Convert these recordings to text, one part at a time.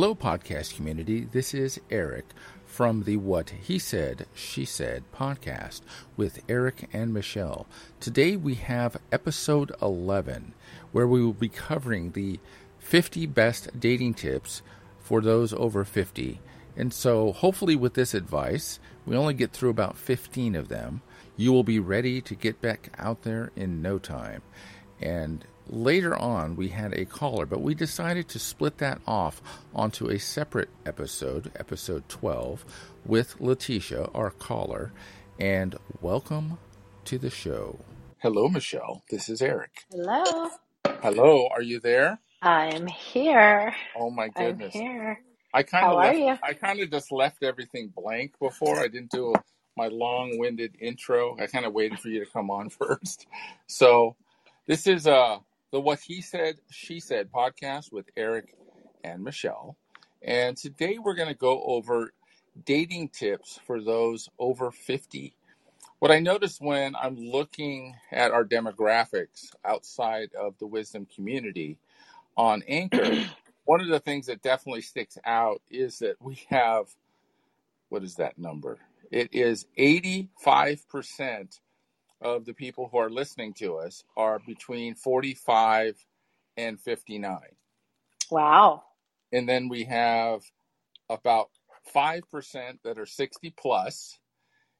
Hello, podcast community. This is Erik from the What He Said, She Said podcast with Erik and Michele. Today we have episode 11, where we will be covering the 50 best dating tips for those over 50. And so, hopefully, with this advice, we only get through about 15 of them. You will be ready to get back out there in no time. And later on, we had a caller, but we decided to split that off onto a separate episode, episode 12, with Letitia, our caller. And welcome to the show. Hello, Michele. This is Erik. Hello. Hello. Are you there? I'm here. Oh my goodness. I'm here. I kind How of are left, you? I kind of just left everything blank before. I didn't do my long-winded intro. I kind of waited for you to come on first. So, this is uh the What He Said, She Said podcast with Erik and Michele. And today we're going to go over dating tips for those over 50. What I noticed when I'm looking at our demographics outside of the wisdom community on Anchor, one of the things that definitely sticks out is that we have what is that number? It is 85% of the people who are listening to us are between 45 and 59. Wow. And then we have about 5% that are 60 plus,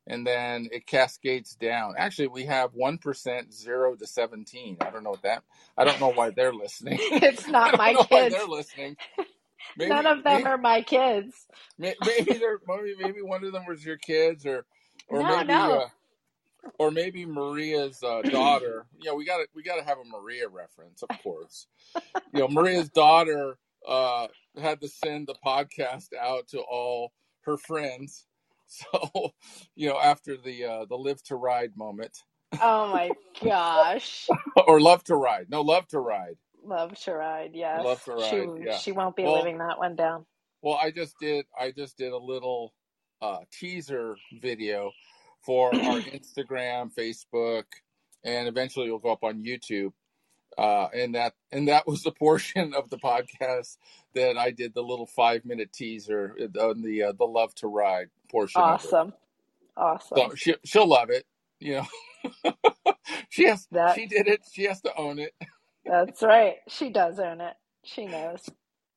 and then it cascades down. Actually, we have 1% 0 to 17. I don't know what that I don't know why they're listening. It's I not don't my know why kids. they're listening. Maybe None of them maybe are my kids. maybe they're maybe, maybe one of them was your kids or or No, maybe no. uh, or maybe Maria's uh, daughter. You know, we got to we got to have a Maria reference, of course. You know, Maria's daughter uh, had to send the podcast out to all her friends. So, you know, after the uh, the live to ride moment, Oh my gosh. or love to ride, no, love to ride, Love to ride, yes. love to She ride, yeah. she won't be Well, living that one down. well, I just did I just did a little uh, teaser video for our Instagram, Facebook, and eventually it'll go up on YouTube. Uh, and that and that was the portion of the podcast that I did the little five minute teaser on the uh, the love to ride portion it. Awesome. So Awesome. she she'll love it, you know. she has That she did it. She has to own it. that's right. She does own it. She knows.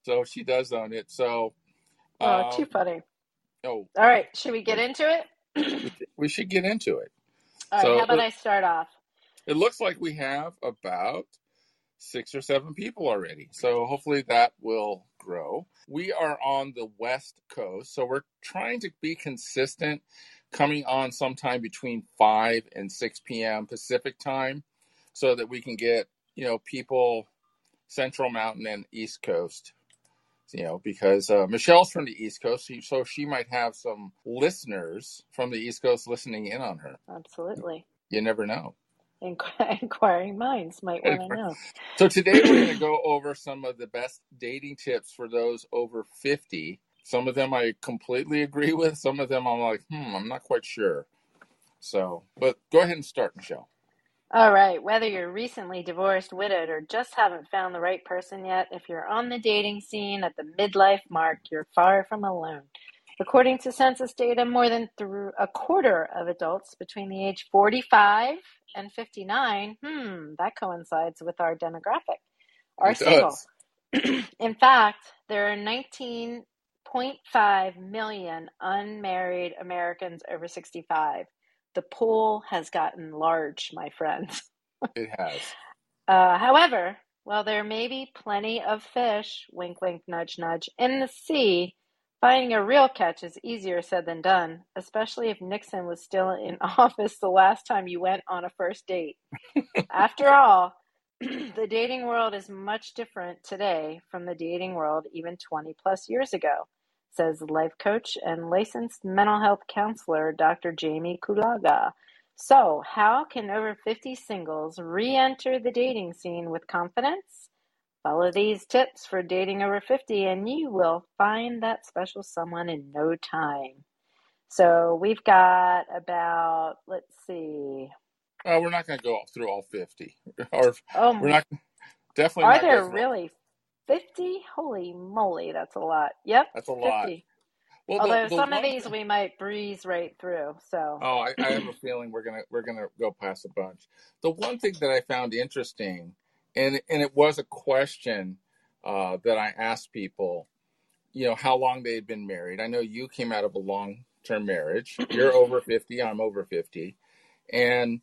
So she does own it. So Oh, too um, funny. oh, All right, should we get into it? we should get into it. All right, So how about it, I start off? it looks like we have about six or seven people already. So hopefully that will grow. We are on the West Coast, so we're trying to be consistent, coming on sometime between 5 and 6 p.m. Pacific time so that we can get, you know, people Central Mountain and East Coast. You know, because uh, Michele's from the East Coast, so she might have some listeners from the East Coast listening in on her. Absolutely. You never know. Inqu- Inquiring minds might want to know. So today we're going to go over some of the best dating tips for those over 50. Some of them I completely agree with. Some of them I'm like, hmm, I'm not quite sure. So, but go ahead and start, Michele. All right, whether you're recently divorced, widowed, or just haven't found the right person yet, if you're on the dating scene at the midlife mark, you're far from alone. According to census data, more than thr a quarter of adults between the age 45 and 59, hmm, that coincides with our demographic, are It single. In fact, there are 19.5 million unmarried Americans over 65. The pool has gotten large, my friends. It has. Uh, however, while there may be plenty of fish, wink, wink, nudge, nudge, in the sea, finding a real catch is easier said than done, especially if Nixon was still in office the last time you went on a first date. After all, the dating world is much different today from the dating world even 20 plus years ago, says life coach and licensed mental health counselor Dr. Jamie Kulaga. So, how can over 50 singles re enter the dating scene with confidence? Follow these tips for dating over 50, and you will find that special someone in no time. So, we've got about, let's see, Uh, we're not going to go through all 50. or oh, we're not definitely are there really 50? Holy moly, that's a lot. Yep, That's a lot. 50. Well, Although the the some of these we might breeze right through. So, Oh, I, I have a feeling we're gonna we're gonna go past a bunch. The one thing that I found interesting, and and it was a question uh, that I asked people, you know, how long they had been married. I know you came out of a long term marriage. You're over fifty. I'm over fifty, and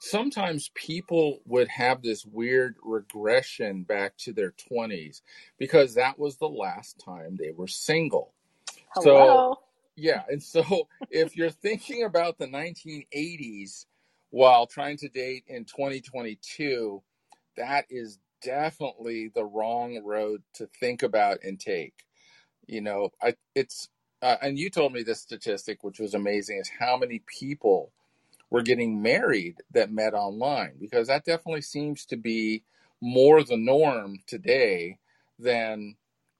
sometimes people would have this weird regression back to their twenties because that was the last time they were single. So hello. yeah, and so if you're thinking about the 1980s while trying to date in 2022, that is definitely the wrong road to think about and take. You know, I it's uh, and you told me this statistic, which was amazing, is how many people were getting married that met online because that definitely seems to be more the norm today than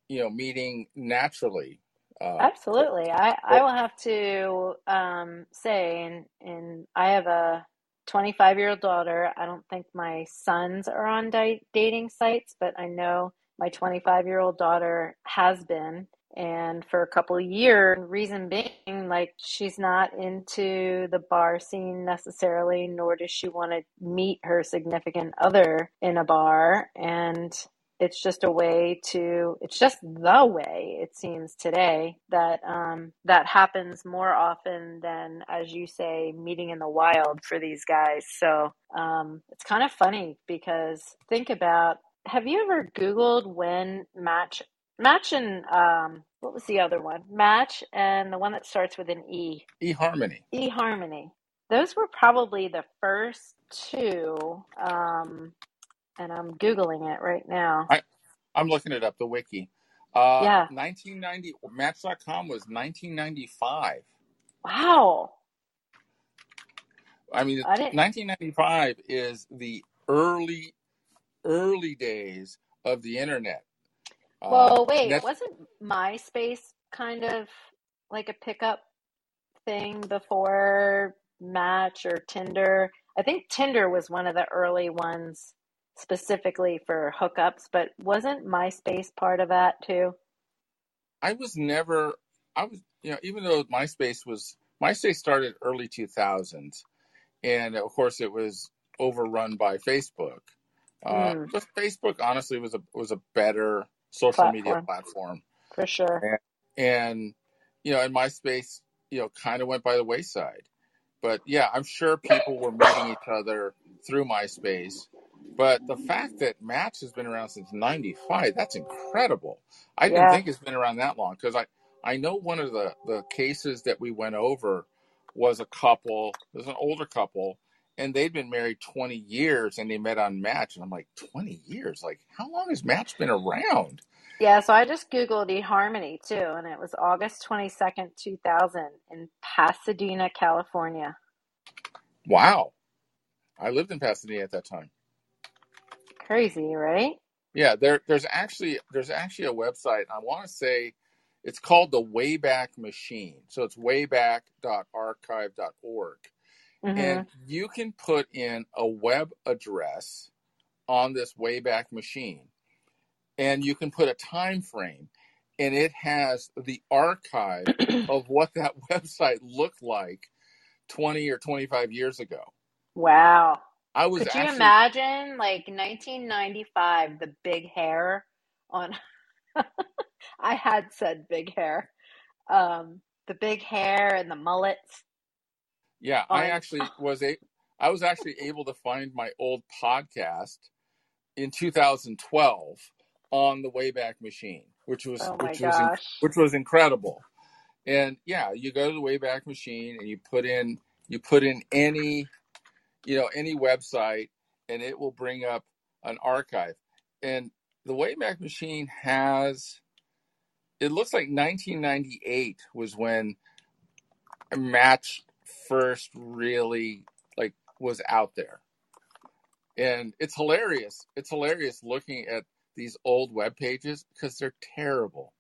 you know meeting naturally. Uh, so, Absolutely. I, I will have to um, say, and, and I have a 25 year old daughter. I don't think my sons are on di- dating sites, but I know my 25 year old daughter has been. And for a couple of years, reason being, like, she's not into the bar scene necessarily, nor does she want to meet her significant other in a bar. And it's just a way to it's just the way it seems today that um, that happens more often than as you say meeting in the wild for these guys so um, it's kind of funny because think about have you ever googled when match match and um, what was the other one match and the one that starts with an e eHarmony. eharmony those were probably the first two um, and i'm googling it right now I I'm looking it up the wiki. Uh, yeah 1990 Match.com was 1995. Wow. I mean, I 1995 is the early early days of the internet. Uh, Well, wait, wasn't MySpace kind of like a pickup thing before Match or Tinder? I think Tinder was one of the early ones specifically for hookups, but wasn't MySpace part of that too? I was never. I was you know even though MySpace was MySpace started early 2000s, and of course it was overrun by Facebook. Uh, Mm, but Facebook honestly was a was a better social media platform, platform, for sure. and, and you know, and MySpace you know kind of went by the wayside. But yeah, I'm sure people were meeting each other through MySpace. But the fact that Match has been around since '95, that's incredible. I didn't think it's been around that long because I I know one of the the cases that we went over was a couple, was an older couple, and they'd been married 20 years and they met on Match, and I'm like, 20 years? Like, how long has Match been around? Yeah, so I just Googled eHarmony too, and it was August 22nd, 2000 in Pasadena, California. Wow, I lived in Pasadena at that time. Crazy, right? Yeah, there there's actually there's actually a website. I want to say it's called the Wayback Machine. So it's wayback.archive.org. Mm-hmm. And you can put in a web address on this Wayback machine and you can put a time frame and it has the archive of what that website looked like 20 or 25 years ago. Wow. I was Could you actually imagine like 1995, the big hair on I had said big hair. Um, the big hair and the mullets yeah, I um, actually was a I was actually able to find my old podcast in 2012 on the Wayback Machine, which was Oh which was which was incredible. And yeah, you go to the Wayback Machine and you put in you put in any you know any website and it will bring up an archive. And the Wayback Machine has it looks like 1998 was when Match first really like was out there. And it's hilarious. It's hilarious looking at these old web pages because they're terrible.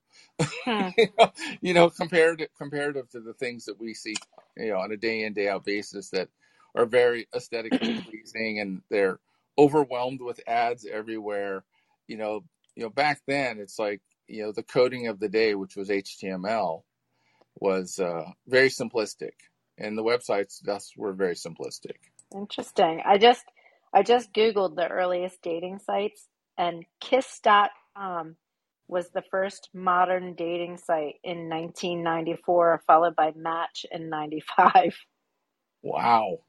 Hmm. you know, you know, compared comparative to the things that we see, you know, on a day in day out basis that are very aesthetically pleasing and they're overwhelmed with ads everywhere. You know, you know, back then it's like, you know, the coding of the day, which was HTML, was uh, very simplistic, and the websites thus were very simplistic. Interesting. I just I just googled the earliest dating sites and kiss.com was the first modern dating site in 1994 followed by Match in 95. Wow.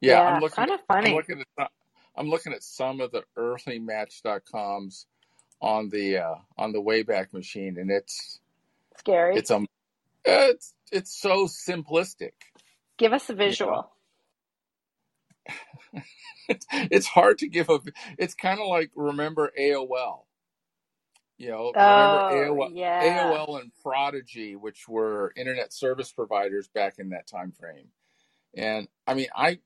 Yeah, Yeah, I'm looking kind of funny. I'm looking at some- I'm looking at some of the early match.coms on the uh on the Wayback Machine and it's Scary. it's um it's it's so simplistic. Give us a You know, visual. it's, it's hard to give a. It's kind of like remember AOL. You know, remember Oh, AOL, yeah. AOL and Prodigy, which were internet service providers back in that time frame. And I mean, I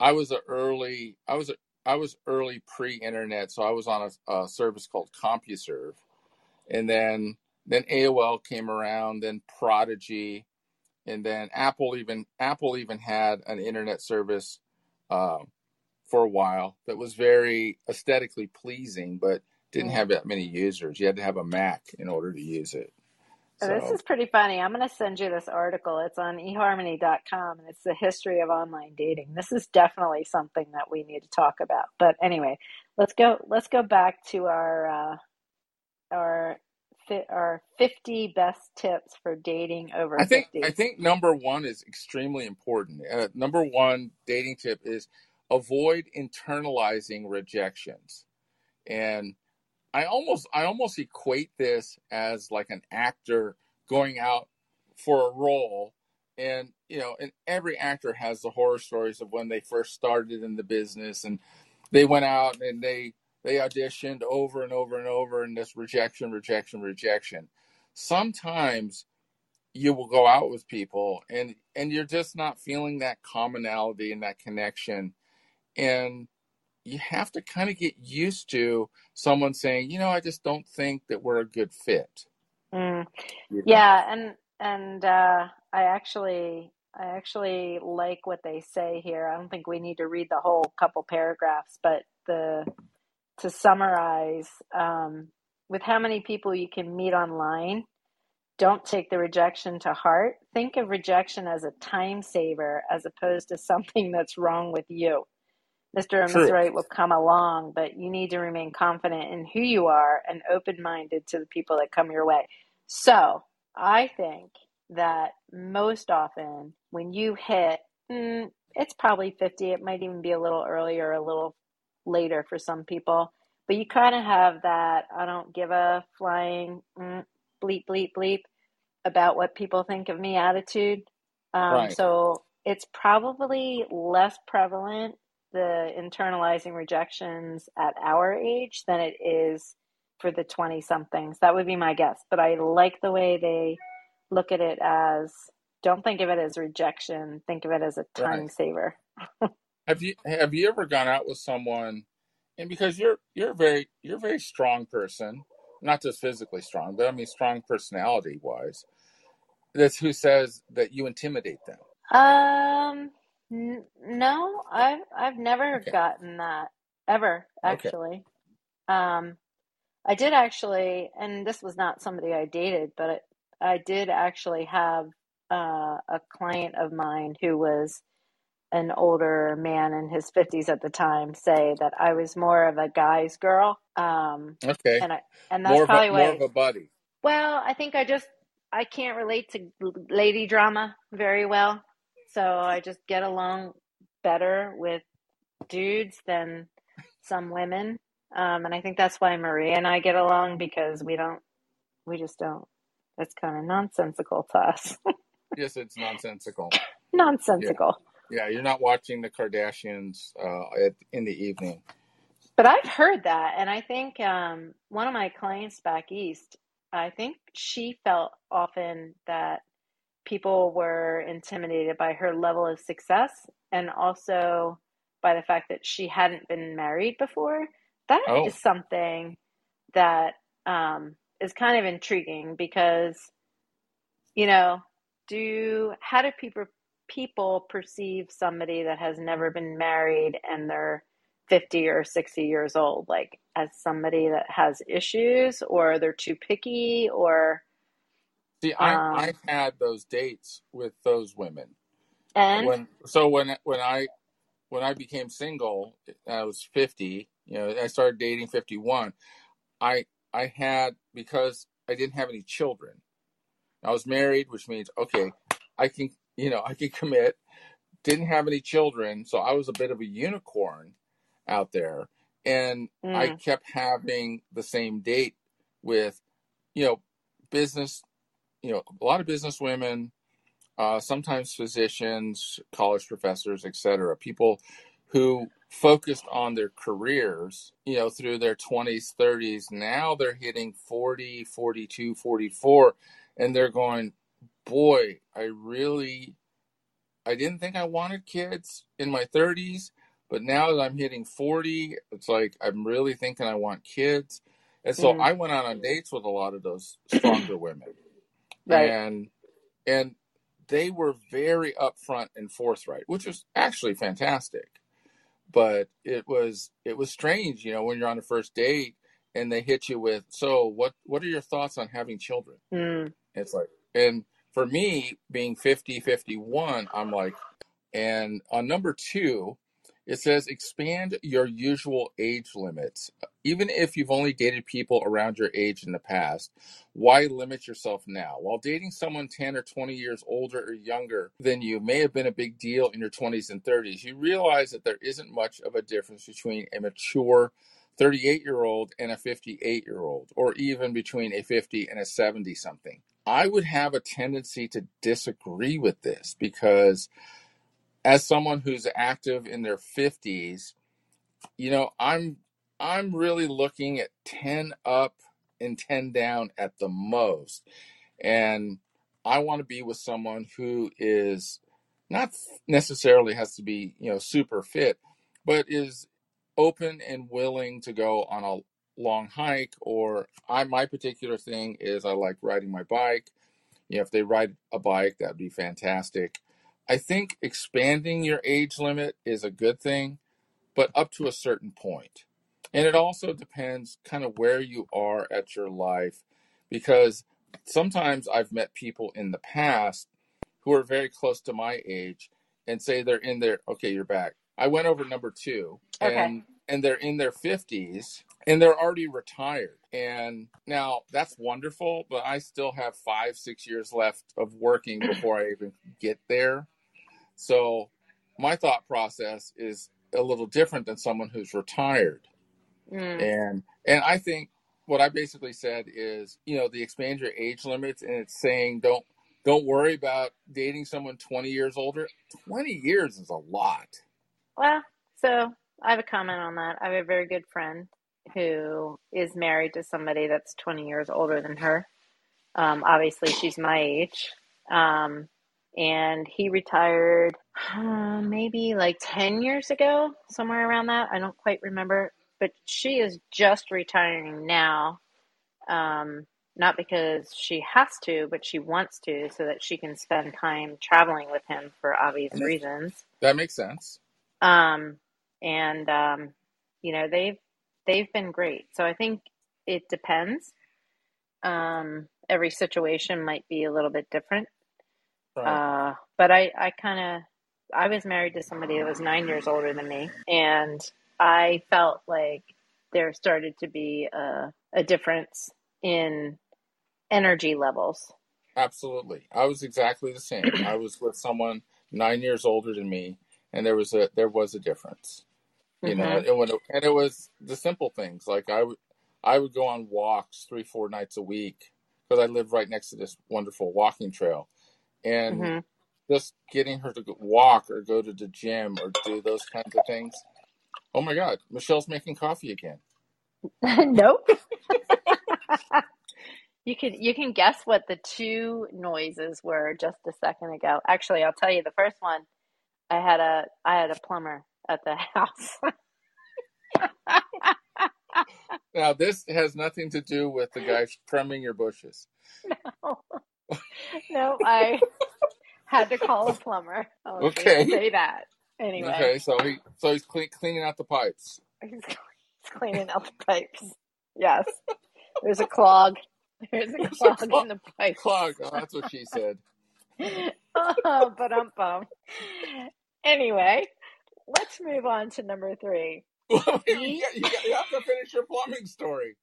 I was a early I was a I was early pre-internet, so I was on a, a service called CompuServe, and then then AOL came around, then Prodigy, and then Apple even Apple even had an internet service uh, for a while that was very aesthetically pleasing, but didn't have that many users. You had to have a Mac in order to use it. Oh, This is pretty funny. I'm going to send you this article. It's on eharmony.com and it's the history of online dating. This is definitely something that we need to talk about. But anyway, let's go let's go back to our uh our fi- our 50 best tips for dating over I think I think number one is extremely important. Uh, number one dating tip is avoid internalizing rejections. And I almost I almost equate this as like an actor going out for a role and you know and every actor has the horror stories of when they first started in the business and they went out and they they auditioned over and over and over and this rejection rejection rejection sometimes you will go out with people and and you're just not feeling that commonality and that connection and you have to kind of get used to someone saying you know i just don't think that we're a good fit Mm. you know Yeah, and and uh, I actually I actually like what they say here. I don't think we need to read the whole couple paragraphs, but the to summarize, um, with how many people you can meet online, don't take the rejection to heart. Think of rejection as a time saver as opposed to something that's wrong with you. Mr. and true Right will come along, but you need to remain confident in who you are and open minded to the people that come your way. So I think that most often when you hit, mm, it's probably 50, it might even be a little earlier, a little later for some people, but you kind of have that I don't give a flying mm, bleep, bleep, bleep about what people think of me attitude. Um, right so it's probably less prevalent, the internalizing rejections at our age than it is for the 20 somethings. That would be my guess. But I like the way they look at it as don't think of it as rejection, think of it as a right time saver. have you have you ever gone out with someone and because you're you're very you're a very strong person not just physically strong but i mean strong personality wise that's who says that you intimidate them? Um, n- no, I've I've never okay. gotten that ever, actually. Okay. Um, I did actually, and this was not somebody I dated, but I, I did actually have uh, a client of mine who was an older man in his 50s at the time say that I was more of a guy's girl. Um, okay and I and that's more of a probably more of a buddy Well, I think I just I can't relate to lady drama very well, so I just get along better with dudes than some women. Um, and I think that's why Maria and I get along because we don't, we just don't. It's kind of nonsensical to us. yes it's nonsensical nonsensical. yeah you're not watching the kardashians uh at, in the evening But I've heard that, and I think um, one of my clients back east, I think she felt often that people were intimidated by her level of success and also by the fact that she hadn't been married before. That is oh something that um, is kind of intriguing because, you know, do how do people people perceive somebody that has never been married and they're 50 or 60 years old like as somebody that has issues or they're too picky or See, I um I had those dates with those women and when so when when I when I became single, I was 50. You know, I started dating 51. I I had because I didn't have any children. I was married, which means okay, I can you know I could commit. Didn't have any children, so I was a bit of a unicorn out there, and I mm, kept having the same date with you know business, you know a lot of business women, uh, sometimes physicians, college professors, etc. People who focused on their careers, you know, through their 20s, 30s. Now they're hitting 40, 42, 44, and they're going, boy, I really, I didn't think I wanted kids in my 30s, but now that I'm hitting 40, it's like I'm really thinking I want kids. And so mm, I went out on dates with a lot of those stronger women right and and they were very upfront and forthright, which was actually fantastic. But it was it was strange, you know, when you're on a first date and they hit you with, "So, what what are your thoughts on having children?" mm, It's like, and for me, being 50, 51, I'm like, and on number two, it says expand your usual age limits. Even if you've only dated people around your age in the past, why limit yourself now? While dating someone 10 or 20 years older or younger than you may have been a big deal in your 20s and 30s, you realize that there isn't much of a difference between a mature 38 year old and a 58 year old, or even between a 50 and a 70 something. I would have a tendency to disagree with this because as someone who's active in their 50s, you know, I'm I'm really looking at 10 up and 10 down at the most. And I want to be with someone who is not necessarily has to be, you know, super fit, but is open and willing to go on a long hike or I my particular thing is I like riding my bike you know, if they ride a bike, that'd be fantastic. I think expanding your age limit is a good thing, but up to a certain point. And it also depends kind of where you are at your life, because sometimes I've met people in the past who are very close to my age and say they're in their, okay, you're back. I went over number two okay and and they're in their 50s and they're already retired. And now that's wonderful, but I still have five, six years left of working before I even get there. So my thought process is a little different than someone who's retired. mm, And and I think what I basically said is, you know, the expand your age limits and it's saying don't don't worry about dating someone 20 years older. 20 years is a lot. well so i have a comment on that. I have a very good friend who is married to somebody that's 20 years older than her. Um, obviously she's my age. Um, and he retired uh, maybe like 10 years ago somewhere around that. I don't quite remember. But she is just retiring now. Um, not because she has to, but she wants to, so that she can spend time traveling with him for obvious reasons. that makes sense. Um, and um, you know they've they've been great. So I think it depends. Um, every situation might be a little bit different. Right. Uh, but I I kind of I was married to somebody that was nine years older than me, and I felt like there started to be a, a difference in energy levels. Absolutely. I was exactly the same. I was with someone nine years older than me, and there was a there was a difference. You know, hmm and when it, and it was the simple things like I would I would go on walks three four nights a week because I live right next to this wonderful walking trail, and hmm just getting her to walk or go to the gym or do those kinds of things. Oh my God, Michele's making coffee again. nope. You can you can guess what the two noises were just a second ago. Actually, I'll tell you the first one. I had a I had a plumber at the house. Now this has nothing to do with the guy trimming your bushes. no, no, I had to call a plumber. I'll Okay. say that. Anyway, Okay, so he so he's clean, cleaning out the pipes. he's, cleaning out the pipes. Yes, there's a clog. There's a There's a clog clog. in the pipe. Clog. Oh, that's what she said. oh, but um bum. Anyway, let's move on to number three. you, you, you have to finish your plumbing story.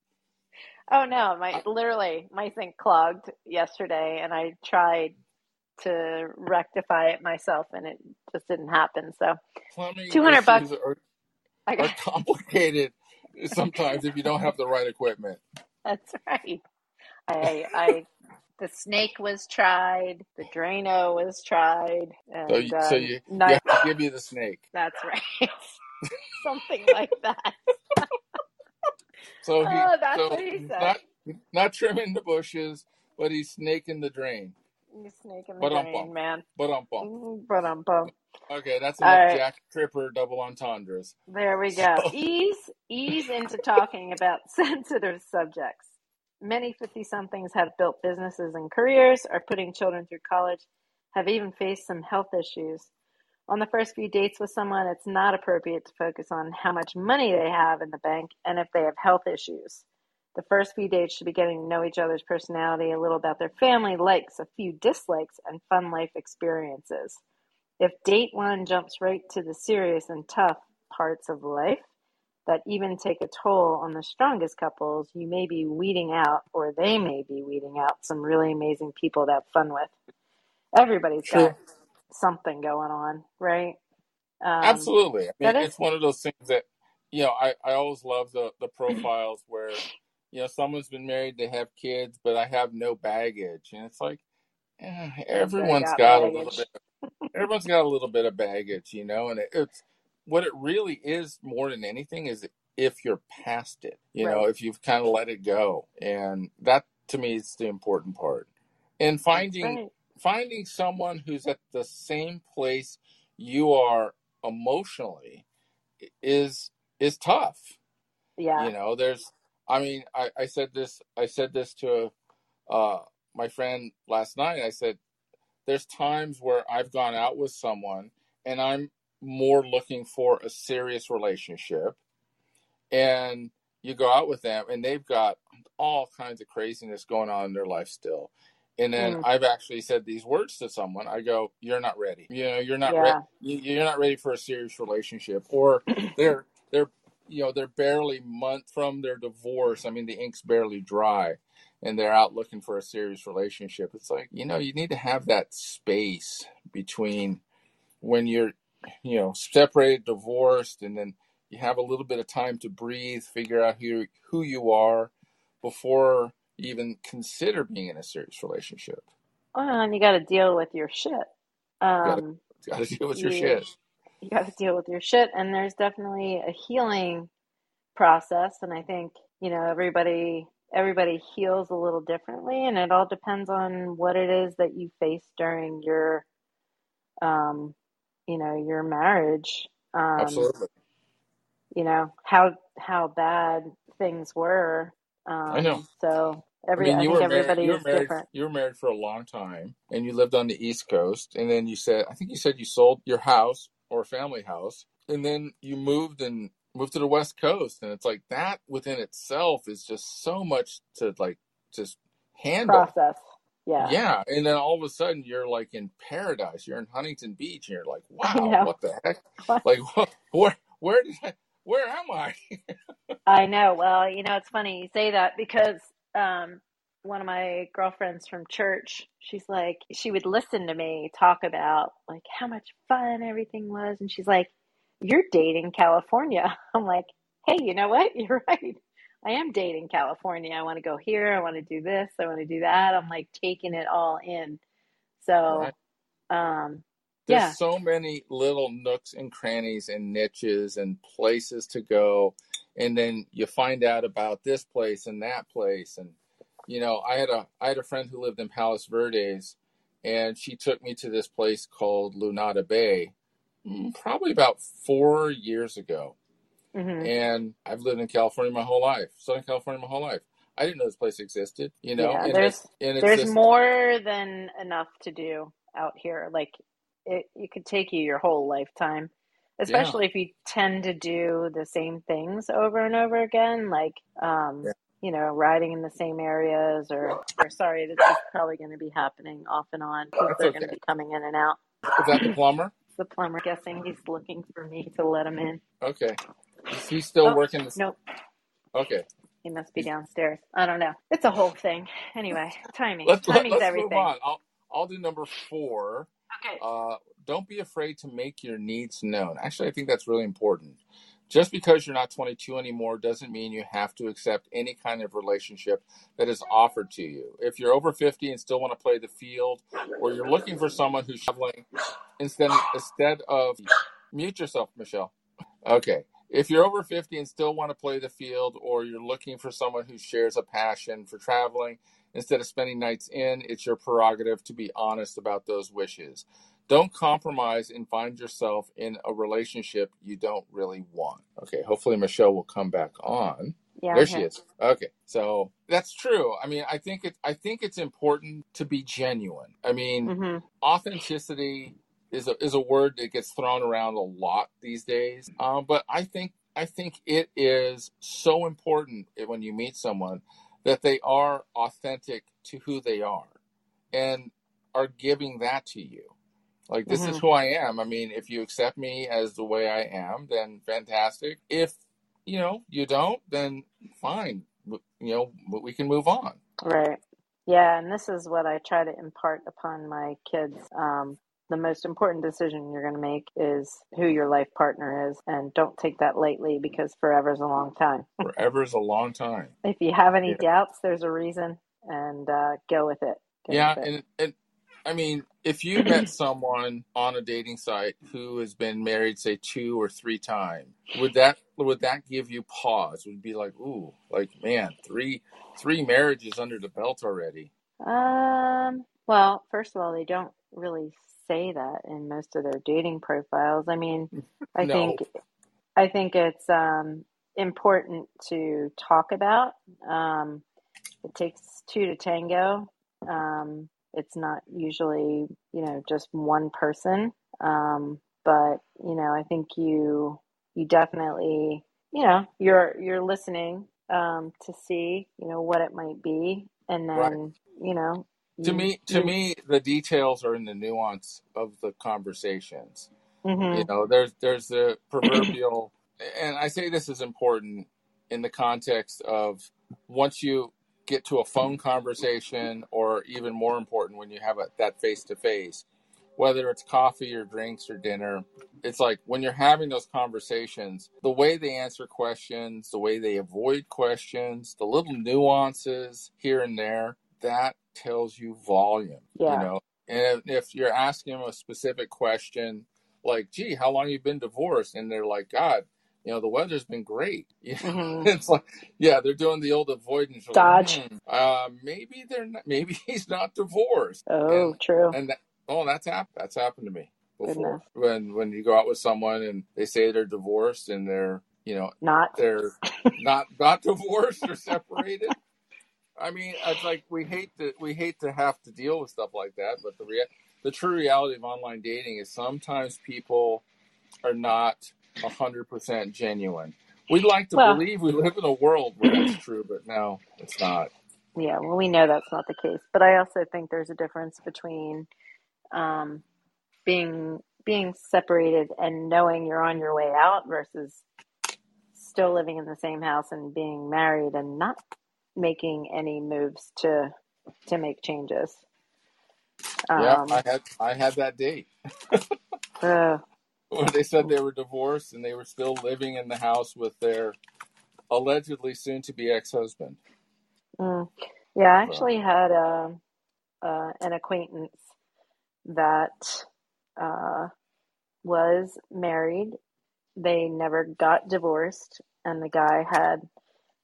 Oh no, my literally my sink clogged yesterday, and I tried to rectify it myself, and it just didn't happen. So 200 bucks. are, I are got complicated sometimes if you don't have the right equipment. that's right. I I the snake was tried, the Drano was tried, and So, you, so um, you, you night. have to give you the snake. That's right. Something like that. So he, Oh, that's so what he he's said. not not trimming the bushes, but he's snaking the drain. You snake in the But um drain, man. But um bum. But um bum. Okay, that's enough right. Jack Tripper double entendres. There we So go. Ease ease into talking about sensitive subjects. Many 50 somethings have built businesses and careers, are putting children through college, have even faced some health issues. On the first few dates with someone, it's not appropriate to focus on how much money they have in the bank and if they have health issues. The first few dates should be getting to know each other's personality, a little about their family, likes, a few dislikes, and fun life experiences. If date one jumps right to the serious and tough parts of life that even take a toll on the strongest couples, you may be weeding out, or they may be weeding out, some really amazing people to have fun with. Everybody's got something going on, right? Um, Absolutely. I mean, that is, it's one of those things that you know. I I always love the the profiles where you know someone's been married, they have kids, but I have no baggage, and it's like eh, everyone's got got a little bit. Everyone's got a little bit of baggage, you know, and it, it's what it really is more than anything is if you're past it, you know, if you've kind of let it go, and that to me is the important part. And finding right. Finding someone who's at the same place you are emotionally is is tough. Yeah. you know there's i mean i, I said this i said this to uh, my friend last night. I said there's times where i've gone out with someone and i'm more looking for a serious relationship and you go out with them and they've got all kinds of craziness going on in their life still and then Mm, i've actually said these words to someone i go you're not ready. You know you're not ready yeah. you're not ready for a serious relationship or they're they're you know they're barely month from their divorce i mean the ink's barely dry and they're out looking for a serious relationship. It's like you know you need to have that space between when you're you know separated divorced and then you have a little bit of time to breathe figure out who who you are before even consider being in a serious relationship Well, and you got to deal with your shit. you gotta, Um, gotta deal with your you shit you got to deal with your shit, and there's definitely a healing process, and I think you know everybody everybody heals a little differently, and it all depends on what it is that you face during your um, you know, your marriage. Um, absolutely you know how how bad things were. I know Um, so I mean, I you think were married. everybody You were is married. different. You were married for a long time, and you lived on the East Coast. And then you said, I think you said you sold your house or family house, and then you moved and moved to the West Coast. And it's like that within itself is just so much to like just handle. Process. Yeah, Yeah, and then all of a sudden you're like in paradise. You're in Huntington Beach, and you're like, wow, what the heck? Like, where where did I? Where am I? I know. Well, you know, it's funny you say that because um, one of my girlfriends from church, she's like, she would listen to me talk about like how much fun everything was, and she's like, "You're dating California." I'm like, "Hey, you know what? You're right. I am dating California. I want to go here. I want to do this. I want to do that. I'm like taking it all in." Right. So, um, There's yeah, so many little nooks and crannies and niches and places to go. And then you find out about this place and that place. And, you know, I had a, I had a friend who lived in Palos Verdes and she took me to this place called Lunada Bay, mm, probably about four years ago. hmm And I've lived in California my whole life, Southern California my whole life. I didn't know this place existed, you know, yeah. and There's and there's more than enough to do out here. Like it, it could take you your whole lifetime. especially if you tend to do the same things over and over again, like um, Yeah. you know, riding in the same areas, or, or sorry, this is probably going to be happening off and on because they're going to be coming in and out. Is that the plumber? The plumber guessing he's looking for me to let him in. Okay. Is he still Oh, working this? nope, Okay. he must be downstairs. I don't know. It's a whole thing. Anyway, timing. Let's Timing's let's move everything. on. I'll I'll do number four. Okay. Uh, don't be afraid to make your needs known. Actually, I think that's really important. Just because you're not 22 anymore doesn't mean you have to accept any kind of relationship that is offered to you. If you're over 50 and still want to play the field, or you're looking for someone who's traveling instead instead of mute yourself, Michele. Okay. If you're over 50 and still want to play the field, or you're looking for someone who shares a passion for traveling instead of spending nights in, it's your prerogative to be honest about those wishes. Don't compromise and find yourself in a relationship you don't really want. Okay, hopefully Michele will come back on. Yeah, There she is. Okay, so that's true. I mean, I think it. I think it's important to be genuine. I mean, hmm authenticity is a, is a word that gets thrown around a lot these days. Um, but I think I think it is so important when you meet someone that they are authentic to who they are and are giving that to you. Like this is hmm who I am. I mean, if you accept me as the way I am, then fantastic. If you know you don't, then fine. You know we can move on. Right. Yeah, and this is what I try to impart upon my kids. Um, the most important decision you're going to make is who your life partner is, and don't take that lightly because forever's a long time. Forever is a long time. If you have any Yeah. doubts, there's a reason, and uh, go with it. Go Yeah, with it. and and I mean, if you met someone on a dating site who has been married, say two or three times, would that would that give you pause? Would it be like, ooh, like man, three three marriages under the belt already. Um, well, first of all, they don't really say that in most of their dating profiles. I mean, I No, think I think it's um, important to talk about. Um, it takes two to tango. Um, it's not usually, you know, just one person. Um, but you know, I think you you definitely, you know, you're you're listening um, to see, you know, what it might be, and right. then, you know, To me, to me, the details are in the nuance of the conversations. You hmm know, there's there's the proverbial, and I say this is important in the context of once you get to a phone conversation, or even more important when you have a, that face to face, whether it's coffee or drinks or dinner, it's like when you're having those conversations, the way they answer questions, the way they avoid questions, the little nuances here and there, that tells you volume, you know. And if you're asking them a specific question, like, gee, how long you been divorced? And they're like, God, you know, the weather's been great. You know, hmm it's like, yeah, they're doing the old avoidance. Like, Dodge. hmm, uh, maybe they're not, maybe he's not divorced. Oh, And, true. and that, oh, that's happened. That's happened to me Goodness. before. When, when you go out with someone and they say they're divorced and they're, you know, Not. they're not, not divorced or separated. I mean, it's like we hate to we hate to have to deal with stuff like that, but the rea- the true reality of online dating is sometimes people are not hundred percent genuine. We'd like to Well, believe we live in a world where that's true, but no, it's not. yeah, well, we know that's not the case. But I also think there's a difference between um, being being separated and knowing you're on your way out versus still living in the same house and being married and not making any moves to to make changes. Yeah, Um, I had I had that date uh, when they said they were divorced and they were still living in the house with their allegedly soon to be ex husband. mm. Yeah, I actually had a, uh, an acquaintance that uh, was married. They never got divorced, and the guy had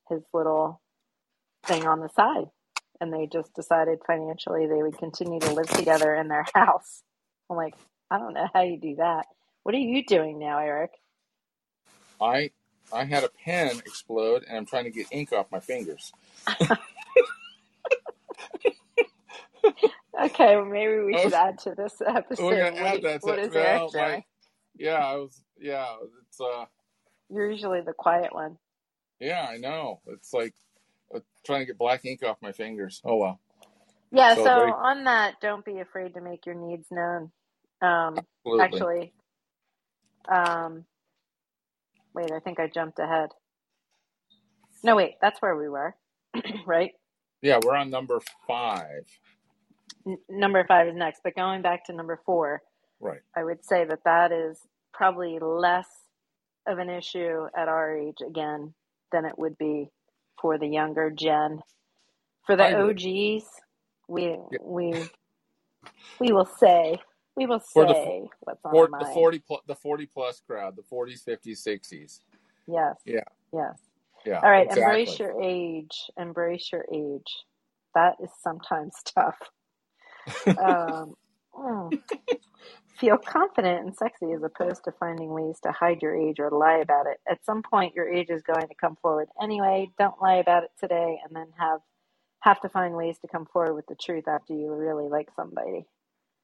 his little thing on the side, and they just decided financially they would continue to live together in their house. I'm like, I don't know how you do that. What are you doing now, Erik? I I had a pen explode and I'm trying to get ink off my fingers. Okay, well, maybe we should add to this we're episode. gonna What, add that. what To, is Erik well, my doing? yeah, I was. Yeah, it's. uh You're usually the quiet one. Yeah, I know. It's like trying to get black ink off my fingers. Oh well. Yeah. So So very on that, don't be afraid to make your needs known. Um, absolutely. actually, um, wait. I think I jumped ahead. No, wait. That's where we were, right? Yeah, we're on number five. N- number five is next. But going back to number four, Right. I would say that that is probably less of an issue at our age again than it would be for the younger gen. For the OGs, we Yeah. we we will say we will For the say what's on for the mind. forty plus the forty plus crowd, the forties, fifties, sixties. Yes, Yeah. yes. Yeah. All right, embrace your age. Embrace your age. That is sometimes tough. Um, mm. Feel confident and sexy as opposed to finding ways to hide your age or lie about it. At some point, your age is going to come forward anyway. Don't lie about it today and then have have to find ways to come forward with the truth after you really like somebody.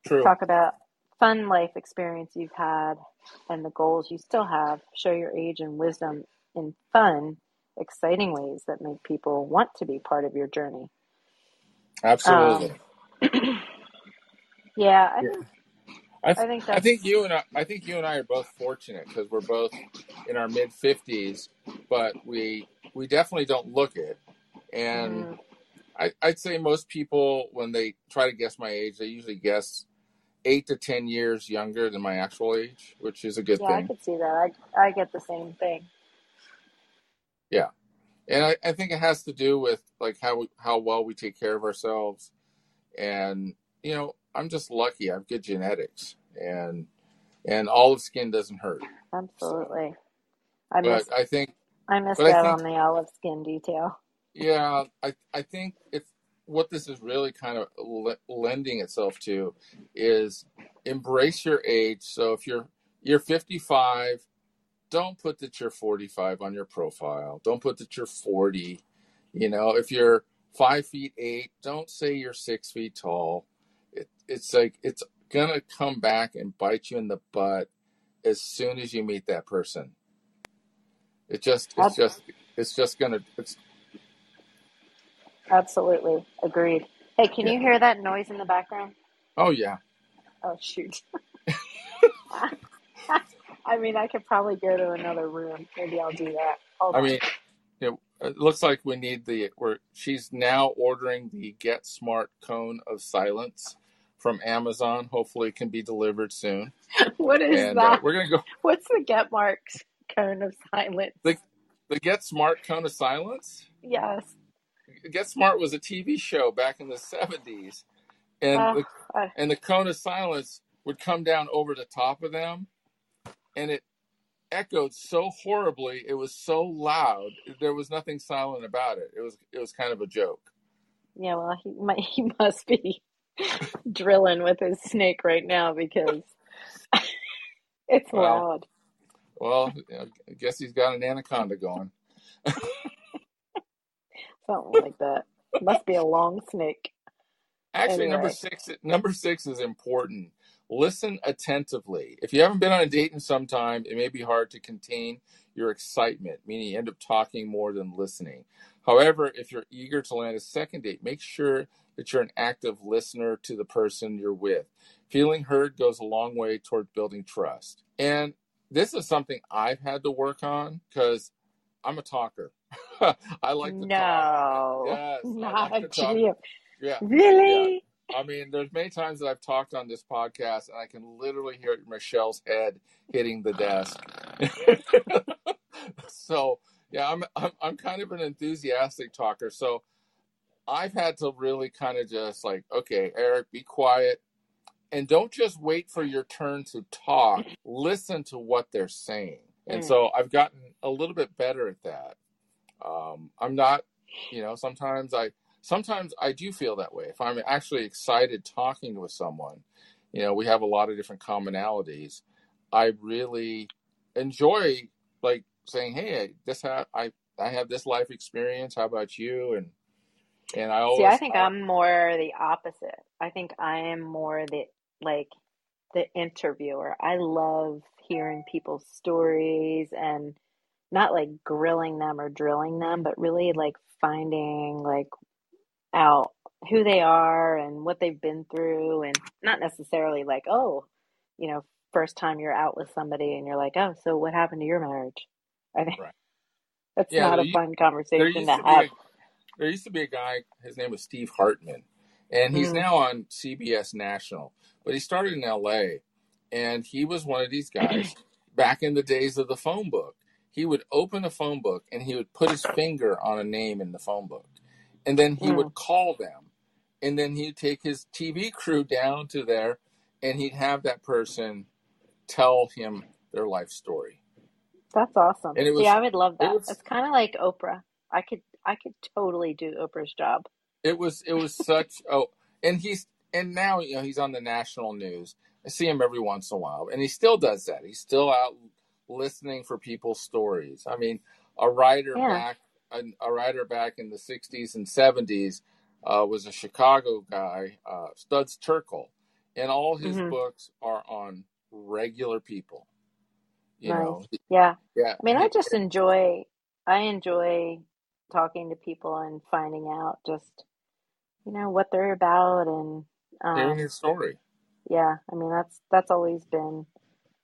True. Talk about fun life experience you've had and the goals you still have. Show your age and wisdom in fun, exciting ways that make people want to be part of your journey. Absolutely. Um, yeah, I Yeah. think I, I th- think I think you and I, I think you and I are both fortunate because we're both in our mid fifties, but we we definitely don't look it. And mm, I, I'd say most people, when they try to guess my age, they usually guess eight to ten years younger than my actual age, which is a good yeah, I could see that. I I get the same thing. Yeah, and I, I think it has to do with like how we, how well we take care of ourselves, and you know, I'm just lucky. I have good genetics, and and olive skin doesn't hurt. Absolutely. I miss but I think, I missed but I out think on the olive skin detail. Yeah, I I think it's what this is really kind of le- lending itself to is embrace your age. So if you're you're 55, don't put that you're 45 on your profile. Don't put that you're 40. You know, if you're five feet eight, don't say you're six feet tall. It, it's like it's gonna come back and bite you in the butt as soon as you meet that person. It just it's just it's just gonna it's Absolutely. Agreed. Hey, can yeah. you hear that noise in the background? Oh yeah. Oh shoot. I mean, I could probably go to another room. Maybe I'll do that. Hold I on. mean, it looks like we need the We're, she's now ordering the Get Smart cone of silence from Amazon. Hopefully, it can be delivered soon. What is And uh, that? we're gonna go What's the Get Smart cone of silence? the the Get Smart cone of silence. Yes. Get Smart was a TV show back in the seventies, and Uh, the uh, and the cone of silence would come down over the top of them, and it echoed so horribly. It was so loud. There was nothing silent about it. It was it was kind of a joke. yeah, well, he might, he must be drilling with his snake right now because it's Well, loud. well, I guess he's got an anaconda going. Something like that. Must be a long snake. Actually, number six, number six is important. Listen attentively. If you haven't been on a date in some time, it may be hard to contain your excitement, meaning you end up talking more than listening. However, if you're eager to land a second date, make sure that you're an active listener to the person you're with. Feeling heard goes a long way toward building trust. And this is something I've had to work on because I'm a talker. I like to talk. No, Yes, I like not to talk. you. Yeah, yeah. Really? I mean, there's many times that I've talked on this podcast, and I can literally hear Michele's head hitting the desk. so, yeah, I'm, I'm I'm kind of an enthusiastic talker. So, I've had to really kind of just like, okay, Erik, be quiet, and don't just wait for your turn to talk. Listen to what they're saying. And Mm. so, I've gotten a little bit better at that. Um, I'm not, you know, sometimes I sometimes I do feel that way. If I'm actually excited talking with someone, you know, we have a lot of different commonalities. I really enjoy like saying, "Hey, this ha- I I have this life experience. How about you?" And and I See, I think I, I'm more the opposite. I think I am more the like the interviewer. I love hearing people's stories and not like grilling them or drilling them, but really like finding like out who they are and what they've been through and not necessarily like, oh, you know, first time you're out with somebody and you're like, oh, so what happened to your marriage? I think Right. that's Yeah, not a a u- fun conversation to to have. There used to be a guy. His name was Steve Hartman, and he's Mm, now on CBS National. But he started in L.A. and he was one of these guys back in the days of the phone book. He would open a phone book and he would put his finger on a name in the phone book, and then he mm, would call them, and then he'd take his TV crew down to there, and he'd have that person tell him their life story. that's awesome. It was I would love it that. was It's kind of like Oprah. I could I could totally do Oprah's job. It was it was such oh and he's and now you know he's on the national news. I see him every once in a while and he still does that. He's still out listening for people's stories. I mean, a writer Yeah. back a, a writer back in the 60s and 70s uh, was a Chicago guy, uh, Studs Terkel, and all his hmm books are on regular people. You Nice. know, Yeah. yeah, I mean, I just enjoy I enjoy talking to people and finding out just, you know, what they're about and hearing um his story. yeah, I mean that's that's always been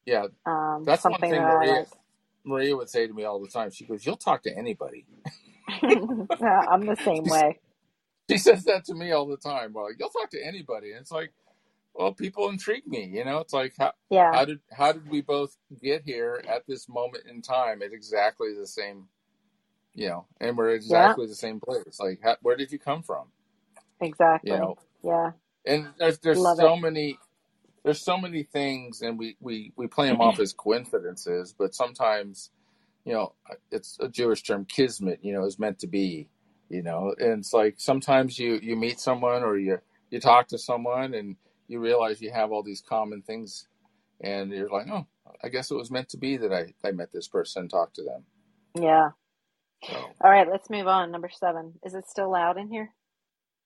Yeah, um that's something thing that I Maria like. Maria would say to me all the time. She goes, "You'll talk to anybody." Yeah, I'm the same way. She says that to me all the time. Well, you'll talk to anybody. And it's like, well, people intrigue me. You know, it's like how Yeah. how did how did we both get here at this moment in time at exactly the same, you know, and we're at Yeah, exactly the same place. Like, how, where did you come from? Exactly. You exactly. know, Yeah. and there's there's Love it. so many there's so many things, and we we we play them off as coincidences, but sometimes, you know, it's a Jewish term, kismet. You know, is meant to be. You know, and it's like sometimes you you meet someone or you you talk to someone and you realize you have all these common things, and you're like, oh, I guess it was meant to be that I I met this person and talked to them. Yeah. So All right, let's move on. Number seven. Is it still loud in here?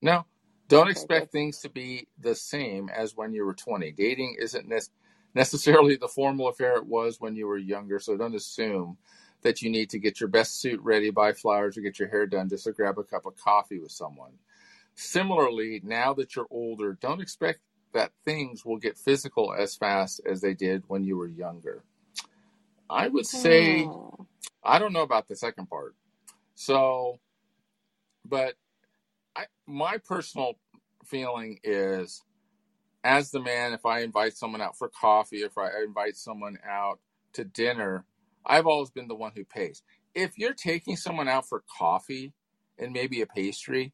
no. Don't Okay, good. expect things to be the same as when you were 20. Dating isn't nec- necessarily the formal affair it was when you were younger, so don't assume that you need to get your best suit ready, buy flowers, or get your hair done just to grab a cup of coffee with someone. Similarly, now that you're older, don't expect that things will get physical as fast as they did when you were younger. I would say, Hmm. I don't know about the second part. So, but I, my personal feeling is as the man, if I invite someone out for coffee, if I invite someone out to dinner, I've always been the one who pays. If you're taking someone out for coffee and maybe a pastry,